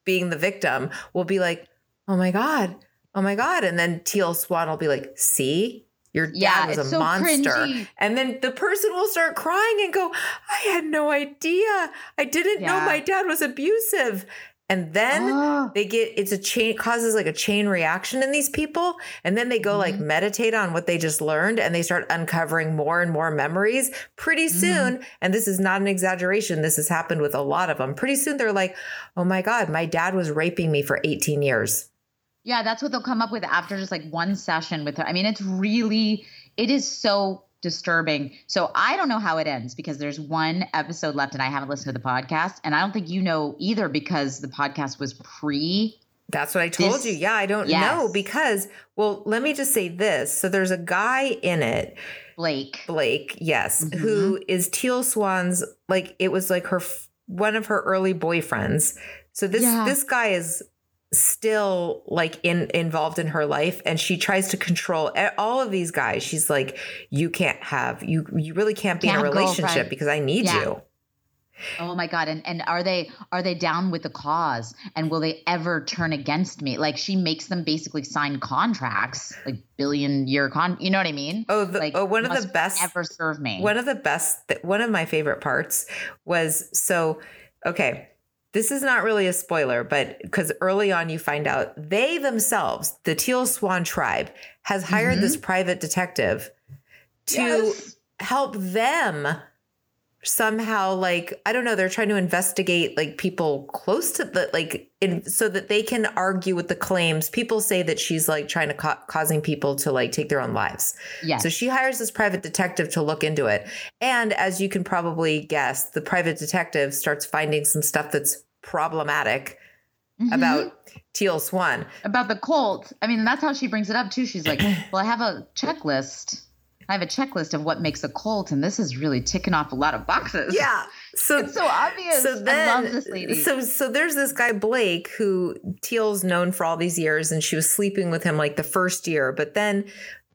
being the victim will be like oh my god oh my god. And then teal swan will be like see your dad Yeah, was a so monster. cringy. and then the person will start crying and go i had no idea. I didn't know my dad was abusive And then Oh. they get it's a chain causes like a chain reaction in these people. And then they go like Mm-hmm. meditate on what they just learned and they start uncovering more and more memories. Pretty Mm-hmm. soon, and this is not an exaggeration, this has happened with a lot of them. Pretty soon they're like, oh my God, my dad was raping me for 18 years. Yeah, that's what they'll come up with after just like one session with her. I mean, it's really, it is so disturbing. So I don't know how it ends because there's one episode left and I haven't listened to the podcast. And I don't think you know either because the podcast was pre. That's what I told This- you. Yeah, I don't Yes. know because, well, let me just say this. So there's a guy in it, Blake. Blake, yes, Mhm. who is Teal Swan's, like, it was like her, one of her early boyfriends. So this, Yeah. this guy is still like in involved in her life and she tries to control all of these guys she's like you can't have you you really can't be Can't in a relationship because i need Yeah. you Oh my god! And and are they are they down with the cause? And will they ever turn against me? Like she makes them basically sign contracts, like billion year con. You know what I mean? Oh, the, like oh, one of the best ever serve me. One of the best, one of my favorite parts was so, okay, this is not really a spoiler, but because early on you find out they themselves, the Teal Swan tribe, has hired Mhm. this private detective to Yes. help them somehow like i don't know they're trying to investigate like people close to the like in so that they can argue with the claims people say that she's like trying to ca- causing people to like take their own lives yeah so she hires this private detective to look into it and as you can probably guess the private detective starts finding some stuff that's problematic Mhm. about teal swan about the cult. I mean, that's how she brings it up too. She's like, "Well, I have a checklist. I have a checklist of what makes a cult, and this is really ticking off a lot of boxes." Yeah. So it's so obvious. So then, I love this lady. So so there's this guy Blake who Teal's known for all these years, and she was sleeping with him like the first year, but then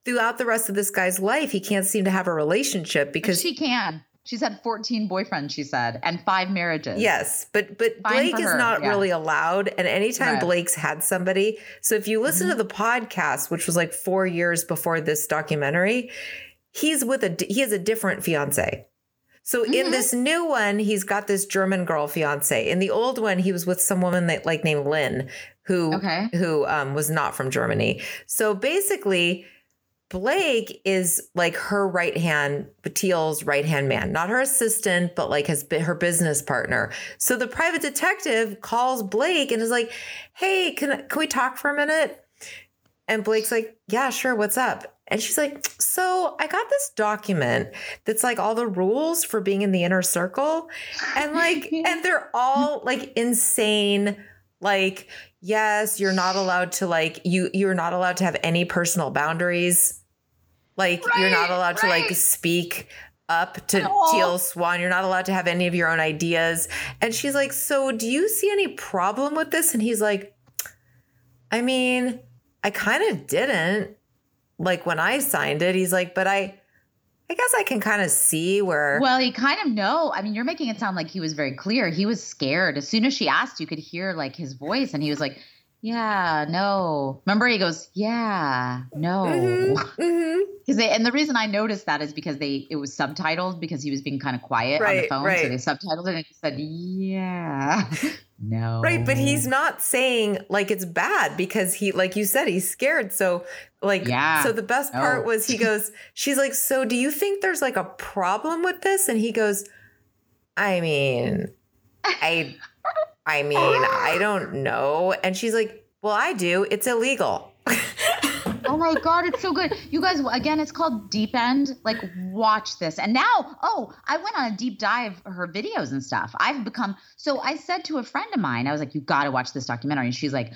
throughout the rest of this guy's life, he can't seem to have a relationship because she can. She's had 14 boyfriends, she said, and five marriages. Yes, but but Fine Blake is her, not yeah. really allowed. And anytime Right. Blake's had somebody, so if you listen Mm-hmm. to the podcast, which was like four years before this documentary, he's with a he has a different fiance. So Mm-hmm. in this new one, he's got this German girl fiance. In the old one, he was with some woman that like named Lynn, who who um, was not from Germany. So basically. Blake is like her right hand, Teal's right hand man, not her assistant, but like his her business partner. So the private detective calls Blake and is like, "Hey, can can we talk for a minute?" And Blake's like, "Yeah, sure. What's up?" And she's like, "So I got this document that's like all the rules for being in the inner circle, and like, and they're all like insane." Like, yes, you're not allowed to like you you're not allowed to have any personal boundaries. Like you're not allowed to like speak up to Teal Swan. You're not allowed to have any of your own ideas. And she's like, So do you see any problem with this? And he's like, I mean, I kind of didn't. Like when I signed it, he's like, but I I guess I can kind of see where Well, he kind of know. I mean, you're making it sound like he was very clear. He was scared. As soon as she asked, you could hear like his voice, and he was like, "Yeah, no." Remember, he goes, "Yeah, no." Mm-hmm, Because they, and the reason I noticed that is because they it was subtitled because he was being kind of quiet on the Right, phone, so they subtitled it and it said, "Yeah, no." Right, but he's not saying like it's bad because he, like you said, he's scared. So, like, Yeah. So the best part was he goes, she's like, so do you think there's like a problem with this? And he goes, I mean, I, I mean, I don't know. And she's like, well, I do. It's illegal. oh my god, it's so good. You guys, again, it's called Deep End. Like, watch this. And now, oh, I went on a deep dive her videos and stuff. I've become so. I said to a friend of mine, I was like, "You got to watch this documentary." And she's like.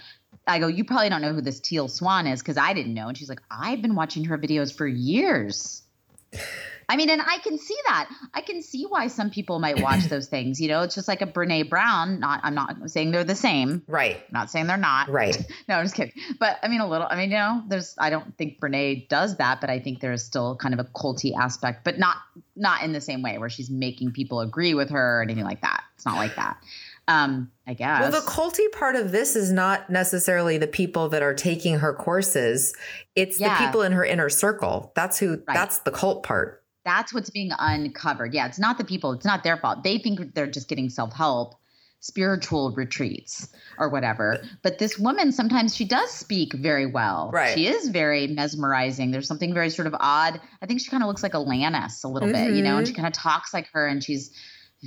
I go, you probably don't know who this Teal Swan is because I didn't know. And she's like, I've been watching her videos for years. I mean, and I can see that. I can see why some people might watch those things. You know, it's just like a Brene Brown. Not, I'm not saying they're the same. Right. I'm not saying they're not. Right. no, I'm just kidding. But I mean, a little. I mean, you know, there's. I don't think Brene does that, but I think there's still kind of a culty aspect, but not not in the same way where she's making people agree with her or anything like that. It's not like that. Um, I guess. Well, the culty part of this is not necessarily the people that are taking her courses. It's Yeah. the people in her inner circle. That's who, that's the cult part. That's what's being uncovered. Yeah, it's not the people. It's not their fault. They think they're just getting self help. spiritual retreats or whatever. But this woman sometimes she does speak very well. Right. She is very mesmerizing. There's something very sort of odd. I think she kind of looks like Alanis a little bit, you know, and she Mhm. kind of talks like her and she's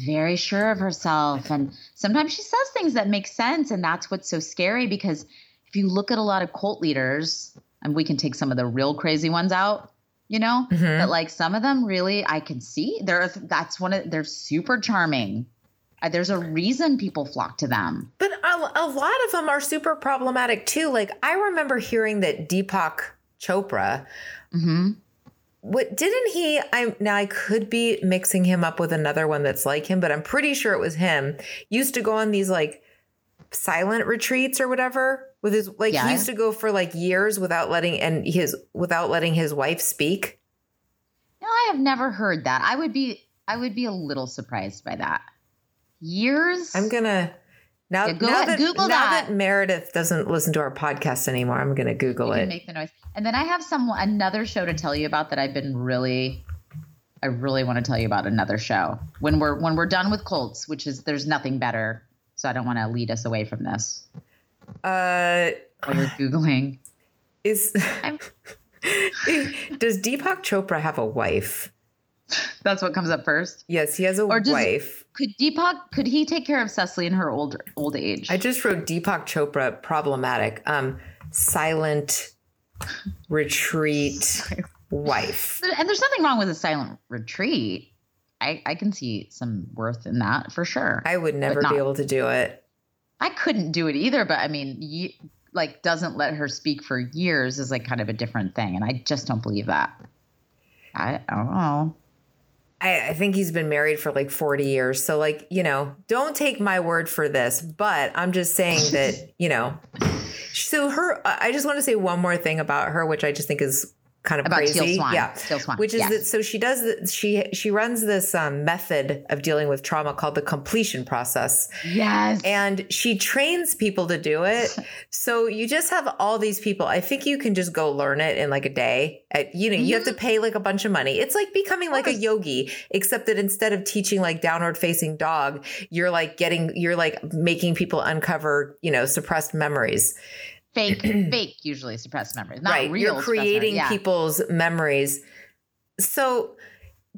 very sure of herself. And sometimes she says things that make sense. And that's what's so scary because if you look at a lot of cult leaders, and we can take some of the real crazy ones out, you know, Mhm. but like some of them really, I can see they're that's one of they're super charming. Uh, There's a reason people flock to them. But a, a lot of them are super problematic too. Like I remember hearing that Deepak Chopra, Mm-hmm. what didn't he? I now I could be mixing him up with another one that's like him, but I'm pretty sure it was him. Used to go on these like silent retreats or whatever with his like Yeah. he used to go for like years without letting and his without letting his wife speak. No, I have never heard that. I would be I would be a little surprised by that. Years? I'm gonna now, Yeah, go now ahead, that Google now that. that Meredith doesn't listen to our podcast anymore, I'm gonna Google You it. can make the noise. And then I have some another show to tell you about that I've been really I really want to tell you about another show. When we're when we're done with Colts, which is there's nothing better. So I don't want to lead us away from this. Uh While you're Googling. is does Deepak Chopra have a wife? That's what comes up first. Yes, he has a Or does- wife. Could Deepak could he take care of Cecily in her old old age? I just wrote Deepak Chopra problematic. Um, silent retreat wife. and there's nothing wrong with a silent retreat. I, I can see some worth in that for sure. I would never be able to do it. I couldn't do it either, but I mean, you, like doesn't let her speak for years is like kind of a different thing, and I just don't believe that. I, I don't know. I, I think he's been married for like 40 years. So, like, you know, don't take my word for this, but I'm just saying that, you know. So, her, I just want to say one more thing about her, which I just think is kind of About crazy. Teal Swan. Yeah. Teal Swan, Which is that, so she does, she, she runs this um, method of dealing with trauma called the completion process. Yes. And she trains people to do it. so you just have all these people. I think you can just go learn it in like a day. At, you know, you have to Mm-hmm. pay like a bunch of money. It's like becoming like a yogi, except that instead of teaching like downward facing dog, you're like getting, you're like making people uncover, you know, suppressed memories. Fake, fake, usually suppressed memories, not right. real. You're creating Yeah. people's memories. So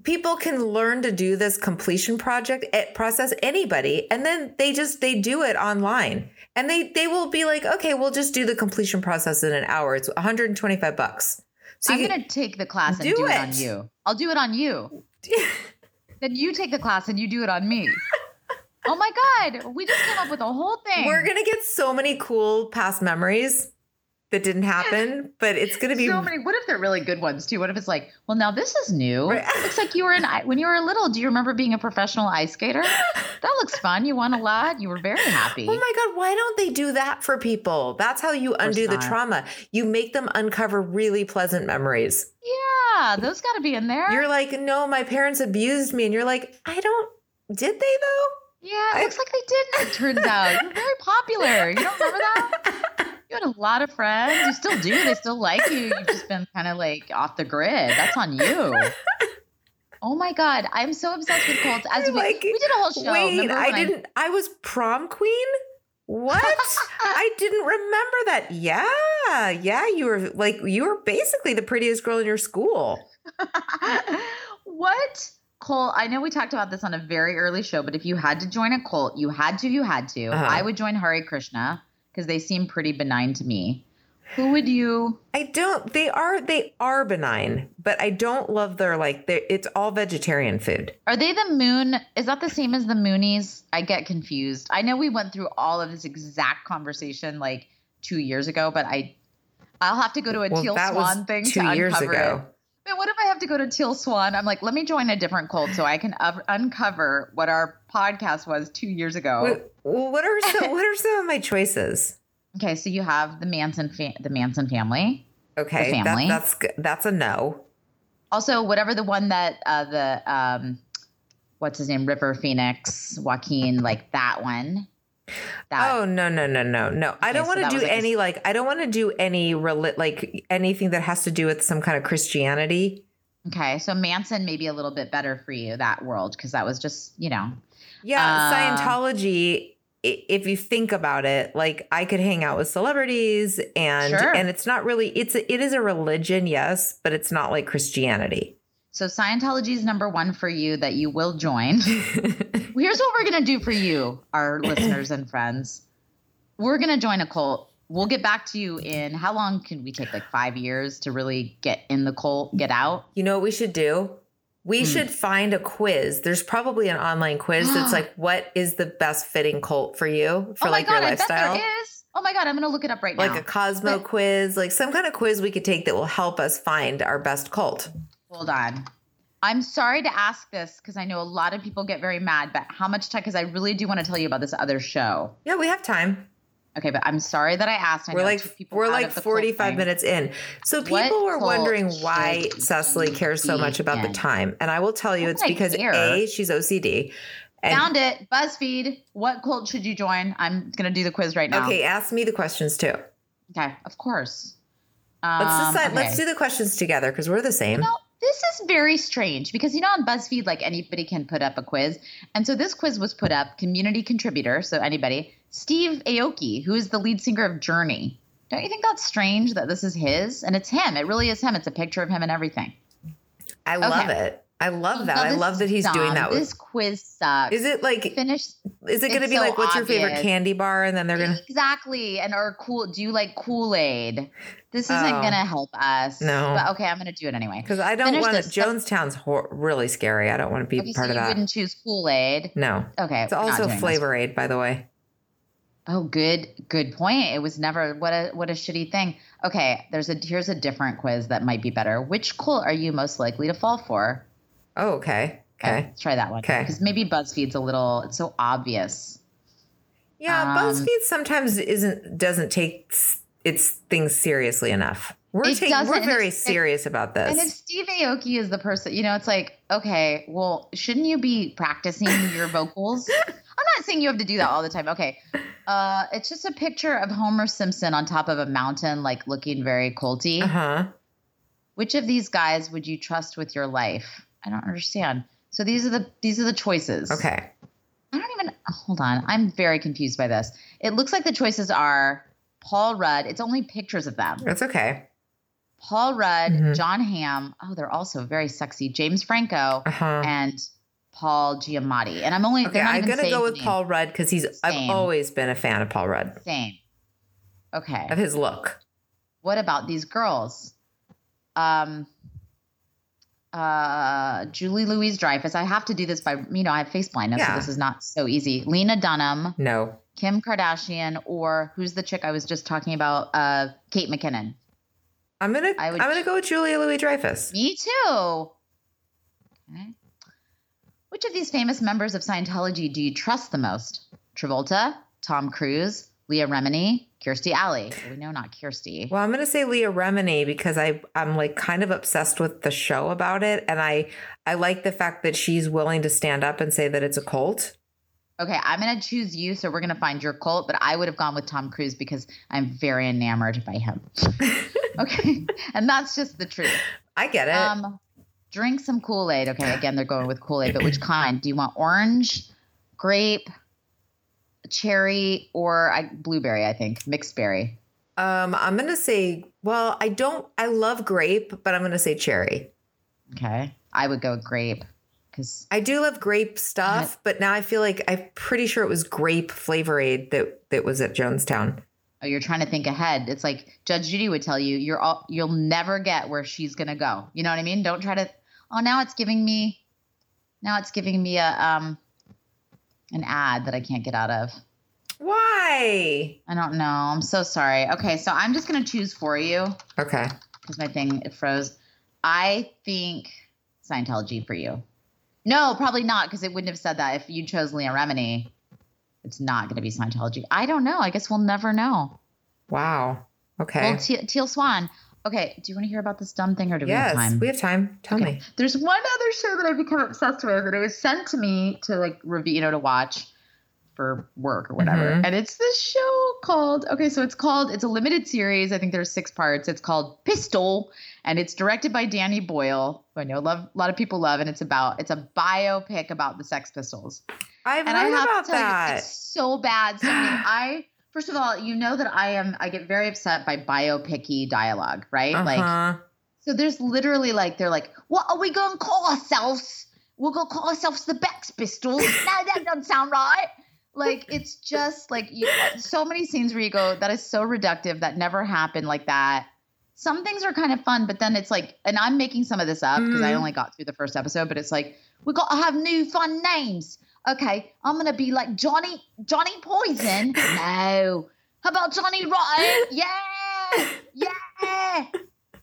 people can learn to do this completion project at process anybody and then they just they do it online and they they will be like okay we'll just do the completion process in an hour it's 125 bucks so I'm gonna take the class and Do do, it. on you. I'll do it on you. then you take the class and you do it on me. oh my god, we just came up with a whole thing. we're gonna get so many cool past memories that didn't happen but it's gonna be so many. What if they're really good ones too? What if it's like, well, now this is new. It looks like you were in when you were little. Do you remember being a professional ice skater? That looks fun. You won a lot. You were very happy. Oh my God, why don't they do that for people? That's how you undo the trauma. You make them uncover really pleasant memories. Yeah, those got to be in there. You're like, no, my parents abused me. And you're like, I don't, did they though? Yeah, it looks like they didn't. It turns out you're very popular. You don't remember that? You had a lot of friends. You still do. They still like you. You've just been kind of like off the grid. That's on you. Oh my god, I'm so obsessed with cults. As we, we did a whole show. Wait, I didn't, I was prom queen? What? I didn't remember that. Yeah. Yeah. You were like, you were basically the prettiest girl in your school. What cult? I know we talked about this on a very early show, but if you had to join a cult, you had to, you had to. Uh-huh. I would join Hare Krishna because they seem pretty benign to me. Who would you? I don't, they are, they are benign, but I don't love their, like, they're- it's all vegetarian food. Are they the moon? Is that the same as the Moonies? I get confused. I know we went through all of this exact conversation like two years ago, but I, I'll have to go to a Well, Teal Swan thing two to years uncover ago. it. Man, what if I have to go to Teal Swan? I'm like, let me join a different cult so I can uncover what our podcast was two years ago. Well, what are some, what are some of my choices? Okay, so you have the Manson fa- the Manson family. Okay, The that- family. that's that's a no. Also, whatever the one that uh, the um, what's his name, River Phoenix, Joaquin, like that one. That oh no no no no no! I don't want to do like a- any like I don't want to do any like anything that has to do with some kind of Christianity. Okay, so Manson may be a little bit better for you that world because that was just you know Yeah, Uh, Scientology if you think about it, like I could hang out with celebrities and Sure. and it's not really it's a, it is a religion, yes, but it's not like Christianity. So Scientology is number one for you that you will join. Here's what we're gonna do for you, our listeners and friends. We're gonna join a cult. We'll get back to you in how long can we take? Like five years to really get in the cult, get out. You know what we should do? We Hmm. should find a quiz. There's probably an online quiz that's like, what is the best fitting cult for you for oh like god, your I bet lifestyle? there is. Oh my god, I'm gonna look it up right Like now. Like a Cosmo quiz, like some kind of quiz we could take that will help us find our best cult. Hold on. I'm sorry to ask this because I know a lot of people get very mad, but how much time? Because I really do want to tell you about this other show. Yeah, we have time. Okay, but I'm sorry that I asked. I we're like people we're like of the cult 45 minutes in. So What people were wondering why Cecily cares so much about the time. And I will tell you it's I because care? A, she's OCD. And Found it. BuzzFeed. What cult should you join? I'm gonna do the quiz right now. Okay, ask me the questions too. Okay, of course. Let's Um, decide let's do the questions together because we're the same. No, this is very strange because you know on BuzzFeed, like anybody can put up a quiz, and so this quiz was put up. Community contributor, so anybody. Steve Aoki, who is the lead singer of Journey. Don't you think that's strange that this is his and it's him? It really is him. It's a picture of him and everything. I love it. I love that. I love that he's is doing dumb. that. This quiz sucks. is it like Finish. is it going to be so like what's your favorite candy bar and then they're going to Exactly. And or cool. Do you like Kool Aid? This isn't Oh. gonna help us. No. But okay, I'm gonna do it anyway. Cuz I don't want to. Jonestown's hor- really scary. I don't want to be Okay, part so of that. you wouldn't choose Kool Aid. No. Okay. It's also. Flavor Aid by the way. Oh, good, good point. It was never what a what a shitty thing. Okay, there's a here's a different quiz that might be better. Which cult are you most likely to fall for? Oh, okay. Okay. let's try that one. Okay. Because maybe BuzzFeed's a little it's so obvious. Yeah, Um, BuzzFeed sometimes isn't doesn't take its things seriously enough. We're taking, we're very serious about this. And if Steve Aoki is the person, you know, it's like, okay, well, shouldn't you be practicing your vocals? I'm not saying you have to do that all the time. Okay. Uh, it's just a picture of Homer Simpson on top of a mountain, like looking very culty. Uh huh. Which of these guys would you trust with your life? I don't understand. So these are the these are the choices. Okay. I don't even hold on. I'm very confused by this. It looks like the choices are Paul Rudd. It's only pictures of them. That's okay. Paul Rudd, Mhm. Jon Hamm. Oh, they're also very sexy. James Franco Uh-huh. and Paul Giamatti. And I'm only Okay, I'm gonna go with names. Paul Rudd because he's. I've always been a fan of Paul Rudd Same. Okay. of his look. What about these girls? Um uh Julie Louise Dreyfus. I have to do this by you know, I have face blindness, Yeah. so this is not so easy. Lena Dunham, No. Kim Kardashian, or who's the chick I was just talking about? Uh Kate McKinnon. I'm gonna. I am gonna go with Julia Louis Dreyfus. Me too. Okay. Which of these famous members of Scientology do you trust the most? Travolta, Tom Cruise, Leah Remini, Kirstie Alley. We know not Kirstie. Well, I'm gonna say Leah Remini because I I'm like kind of obsessed with the show about it, and I I like the fact that she's willing to stand up and say that it's a cult. Okay, I'm gonna choose you, so we're gonna find your cult. But I would have gone with Tom Cruise because I'm very enamored by him. okay, and that's just the truth. I get it. Um, drink some Kool Aid. Okay, again, they're going with Kool Aid, but which kind? Do you want orange, grape, cherry, or I, blueberry? I think mixed berry. Um, I'm gonna say. Well, I don't. I love grape, but I'm gonna say cherry. Okay, I would go grape because I do love grape stuff, but now I feel like I'm pretty sure it was grape flavor aid that that was at Jonestown. oh, you're trying to think ahead. It's like Judge Judy would tell you, you're all you'll never get where she's gonna go. You know what I mean? Don't try to. Oh, now it's giving me. Now it's giving me a um, an ad that I can't get out of. Why? I don't know. I'm so sorry. Okay, so I'm just gonna choose for you. Okay. because my thing it froze. I think Scientology for you. No, probably not because it wouldn't have said that if you chose Leah Remini. It's not going to be Scientology. I don't know. I guess we'll never know. Wow. Okay. Well, Te- Teal Swan. Okay, do you want to hear about this dumb thing or do we have time? we have time. Tell me. There's one other show that I've become obsessed with, and it was sent to me to like review, you know, to watch for work or whatever. Mhm. And it's this show called okay, so it's called it's a limited series. I think there's six parts. It's called Pistol, and it's directed by Danny Boyle, who I know love a lot of people love, and it's about it's a biopic about the Sex Pistols. I've and heard I have about to tell that. you, it's so bad. So I, mean, I first of all, you know that I am I get very upset by biopicky dialogue, right? Like Uh-huh. so there's literally like they're like, what are we going to call ourselves? We're going to call ourselves the Bex Pistols. no, that doesn't sound right. Like it's just like you, so many scenes where you go, that is so reductive. That never happened like that. Some things are kind of fun, but then it's like, and I'm making some of this up because I Mhm. only got through the first episode, but it's like we got to have new fun names. Okay, I'm gonna be like Johnny Johnny Poison. No. How about Johnny Rotten? Yeah, yeah.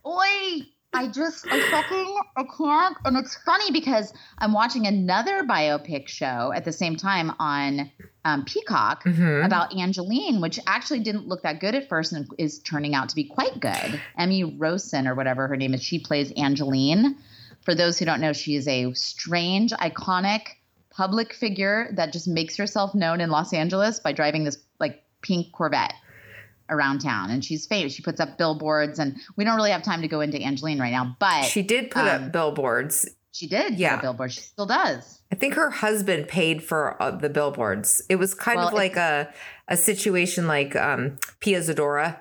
Oi. I just I fucking I can't. And it's funny because I'm watching another biopic show at the same time on um, Peacock Mhm. about Angelyne, which actually didn't look that good at first and is turning out to be quite good. Emmy Rossum or whatever her name is, she plays Angelyne. For those who don't know, she is a strange, iconic public figure that just makes herself known in Los Angeles by driving this like pink Corvette around town. And she's famous. She puts up billboards, and we don't really have time to go into Angelyne right now, but She did put um, up billboards. She did. Yeah. Billboards. She still does. I think her husband paid for uh, the billboards. It was kind Well, of like a a situation like um, Pia Zadora.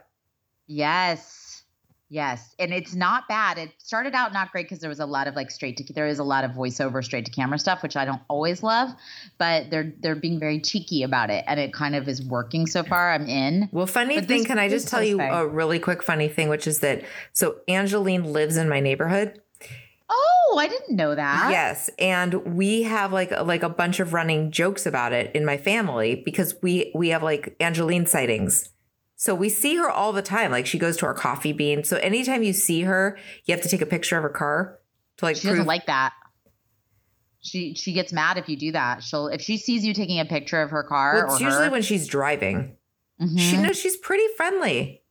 Yes. Yes. And it's not bad. It started out not great because there was a lot of like straight to there is a lot of voiceover straight to camera stuff, which I don't always love, but they're they're being very cheeky about it and it kind of is working so far. I'm in. Well, funny But thing, this- can I just tell you a really quick funny thing, which is that so Angelyne lives in my neighborhood. Oh, I didn't know that. Yes, and we have like like a bunch of running jokes about it in my family because we we have like Angelyne sightings. So we see her all the time. Like she goes to our coffee bean. So anytime you see her, you have to take a picture of her car to like She doesn't like that. She she gets mad if you do that. She'll if she sees you taking a picture of her car Well, or it's usually her, when she's driving. Mhm. She knows she's pretty friendly.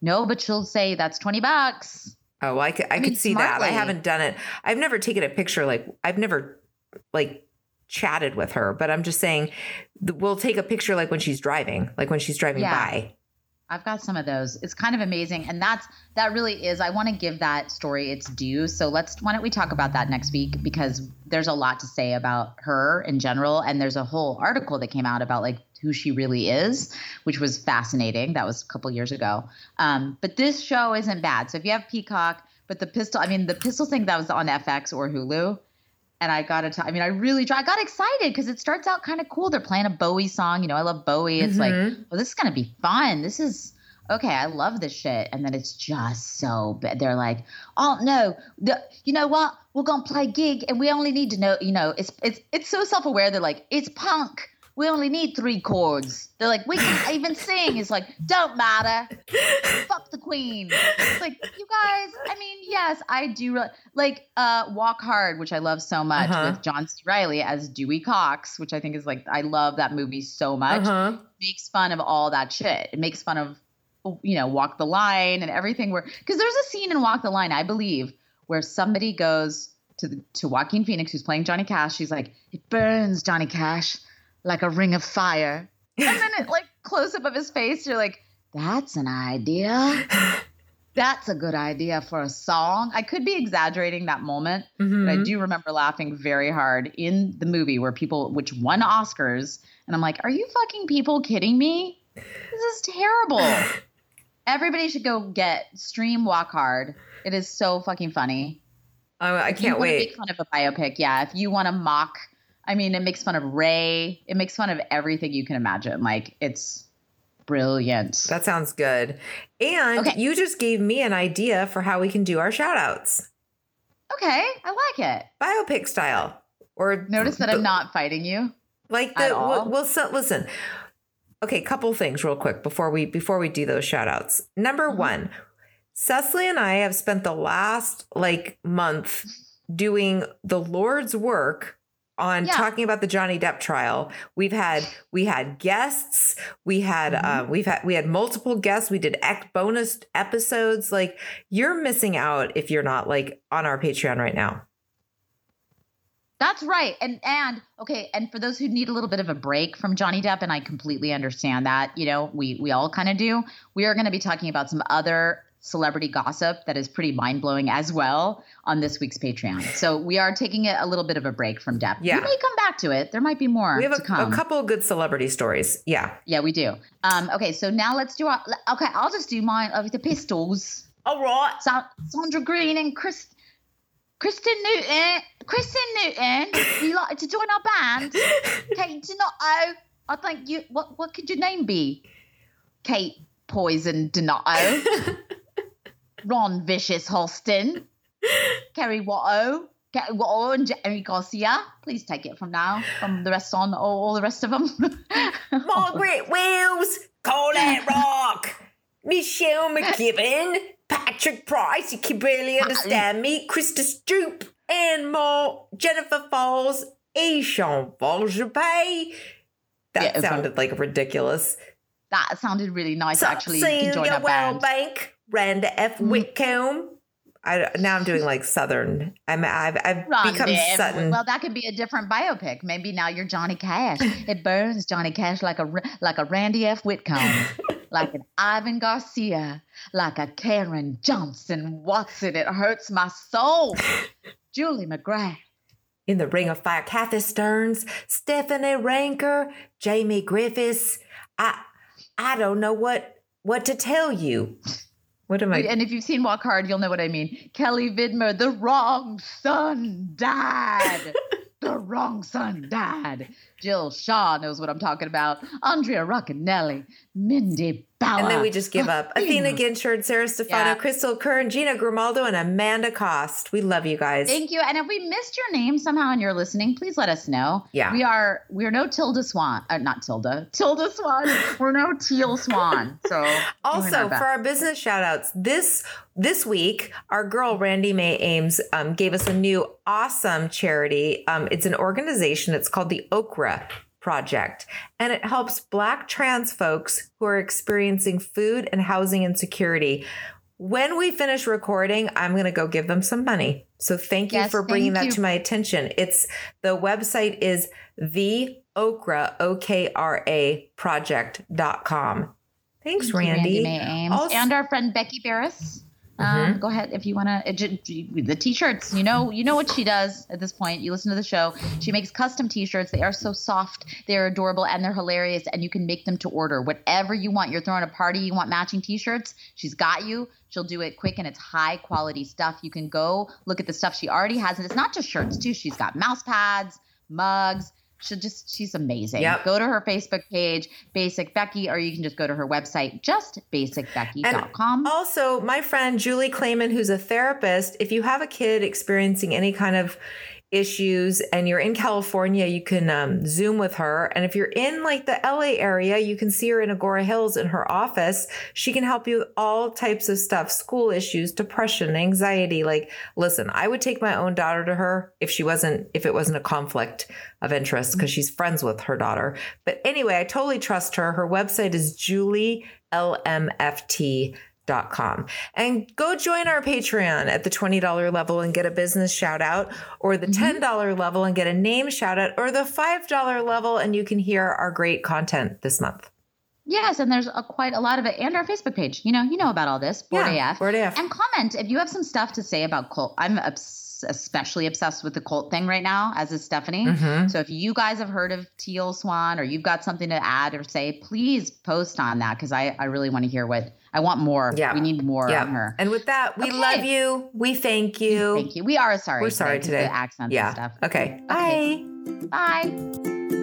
No, but she'll say that's 20 bucks. Oh, well, I could, I, I could mean, see that. I haven't done it. I've never taken a picture. Like I've never like chatted with her, but I'm just saying we'll take a picture like when she's driving, like when she's driving Yeah. by. I've got some of those. It's kind of amazing. And that's that really is I want to give that story its due. So let's why don't we talk about that next week because there's a lot to say about her in general and there's a whole article that came out about like who she really is, which was fascinating. That was a couple years ago. Um, but this show isn't bad. So if you have Peacock, but the pistol, I mean, the pistol thing that was on FX or Hulu, and I got to I mean, I really try. I got excited because it starts out kind of cool. They're playing a Bowie song. You know, I love Bowie. It's like, Mhm. well, this is going to be fun. This is okay. I love this shit. And then it's just so bad. They're like, oh no, the, you know what? We're going to play gig and we only need to know, you know, it's, it's, it's so self aware. They're like, it's punk. We only need three chords. They're like, we can even sing. It's like, don't matter. Fuck the queen. It's like, you guys, I mean, yes, I do really like uh Walk Hard, which I love so much Uh-huh. with John C. Reilly as Dewey Cox, which I think is like I love that movie so much. Uh-huh. Makes fun of all that shit. It makes fun of you know, Walk the Line and everything where because there's a scene in Walk the Line, I believe, where somebody goes to the, to Joaquin Phoenix, who's playing Johnny Cash. She's like, "It burns, Johnny Cash, like a ring of fire," and then it like close up of his face. You're like, "That's an idea. That's a good idea for a song." I could be exaggerating that moment, but I Mhm. do remember laughing very hard in the movie where people, which won Oscars, and I'm like, "Are you fucking people kidding me? This is terrible." Everybody should go get stream Walk Hard. It is so fucking funny. Oh, I can't wait. Make fun of a biopic, yeah. If you want to mock, I mean, it makes fun of Ray. It makes fun of everything you can imagine. Like it's brilliant. That sounds good. And Okay. you just gave me an idea for how we can do our shout outs. Okay, I like it. Biopic style. Or Notice that I'm not fighting you. like the well, well so, listen. Okay, couple things real quick before we before we do those shout outs. Number Mm-hmm. 1, Cecily and I have spent the last like month doing the Lord's work on Yeah. talking about the Johnny Depp trial. We've had we had guests, we had Mm-hmm. uh, we've had we had multiple guests. We did ec- bonus episodes. Like you're missing out if you're not like on our Patreon right now. That's right. And and okay, and for those who need a little bit of a break from Johnny Depp, and I completely understand that, you know, we we all kind of do. We are going to be talking about some other celebrity gossip that is pretty mind blowing as well on this week's Patreon. So we are taking it a little bit of a break from Depp. Yeah. we may come back to it. There might be more We have a, a couple of good celebrity stories. Yeah. Yeah, we do. Um, okay, so now let's do our. Okay, I'll just do mine of the pistols. All right. Sa- Sandra Green and Chris, Kristen Newton. Kristen Newton, would you like to join our band? Kate do not Donato. I think you. What what could your name be? Kate Poison Donato. Ron Vicious Holston. Kerry Watto. Kerry Watto and Jerry Garcia. Please take it from now. From the rest on, all, all the rest of them. Margaret Wills, Colette Rock, Michelle McGibbon, Patrick Price, you can barely understand me, Krista Stoop, and more, Jennifer Falls, Ishan Volgepe. That Yeah, sounded like ridiculous. That sounded really nice, actually. You can join Celia. Wellbank, Randa F. Mm-hmm. Whitcomb. I, now I'm doing like Southern. I'm, I've, I've become Randy, Sutton. Well, that could be a different biopic. Maybe now you're Johnny Cash. It burns Johnny Cash like a like a Randy F. Whitcomb, like an Ivan Garcia, like a Karen Johnson Watson. It hurts my soul. Julie McGrath. in the Ring of Fire, Kathy Stearns, Stephanie Ranker, Jamie Griffiths. I I don't know what what to tell you. What am I? And if you've seen Walk Hard, you'll know what I mean. Kelly Vidmer, the wrong son died. the wrong son died. Jill Shaw knows what I'm talking about. Andrea Roccanelli, Mindy Bauer. and then we just give up. Athena Ginchard, Sarah Stefano, Yeah. Crystal Kern, Gina Grimaldo, and Amanda Cost. We love you guys. Thank you. And if we missed your name somehow and you're listening, please let us know. Yeah. We are we're no Tilda Swan. Uh, not Tilda. Tilda Swan. we're no Teal Swan. So Also, our for our business shout outs, this this week, our girl Randy May Ames um, gave us a new awesome charity. Um, it's an organization. It's called the Okra Project, and it helps Black trans folks who are experiencing food and housing insecurity. When we finish recording, I'm going to go give them some money. So thank you Yes, for bringing that you. to my attention. It's the website is the okra o k r a project.com. Thanks, Thank you, Randy. Also- and our friend Becky Barris. Um, Mhm. Go ahead if you want to. The t-shirts, you know, you know what she does at this point. You listen to the show. She makes custom t-shirts. They are so soft, they're adorable, and they're hilarious. And you can make them to order whatever you want. You're throwing a party, you want matching t-shirts. She's got you. She'll do it quick, and it's high quality stuff. You can go look at the stuff she already has, and it's not just shirts too. She's got mouse pads, mugs. She'll just she's amazing. Yep. Go to her Facebook page, Basic Becky, or you can just go to her website, just basicbecky.com. Also, my friend Julie Clayman, who's a therapist, if you have a kid experiencing any kind of issues and you're in California, you can um, Zoom with her. And if you're in like the LA area, you can see her in Agoura Hills in her office. She can help you with all types of stuff school issues, depression, anxiety. Like, listen, I would take my own daughter to her if she wasn't, if it wasn't a conflict of interest because she's friends with her daughter. But anyway, I totally trust her. Her website is julielmft.com. And go join our Patreon at the $20 level and get a business shout out, or the mm-hmm. $10 level and get a name shout out, or the $5 level and you can hear our great content this month. Yes, and there's a, quite a lot of it, and our Facebook page. You know, you know about all this. Bored Yeah, AF. Bored AF. And comment if you have some stuff to say about cult. I'm obs- especially obsessed with the cult thing right now, as is Stephanie. Mhm. So if you guys have heard of Teal Swan or you've got something to add or say, please post on that because I, I really want to hear what I want more. Yeah. we need more Yeah. on her. And with that, we Okay. love you. We thank you. Thank you. We are sorry. We're sorry today. The accents yeah. and stuff. Okay. Okay. Bye. Bye.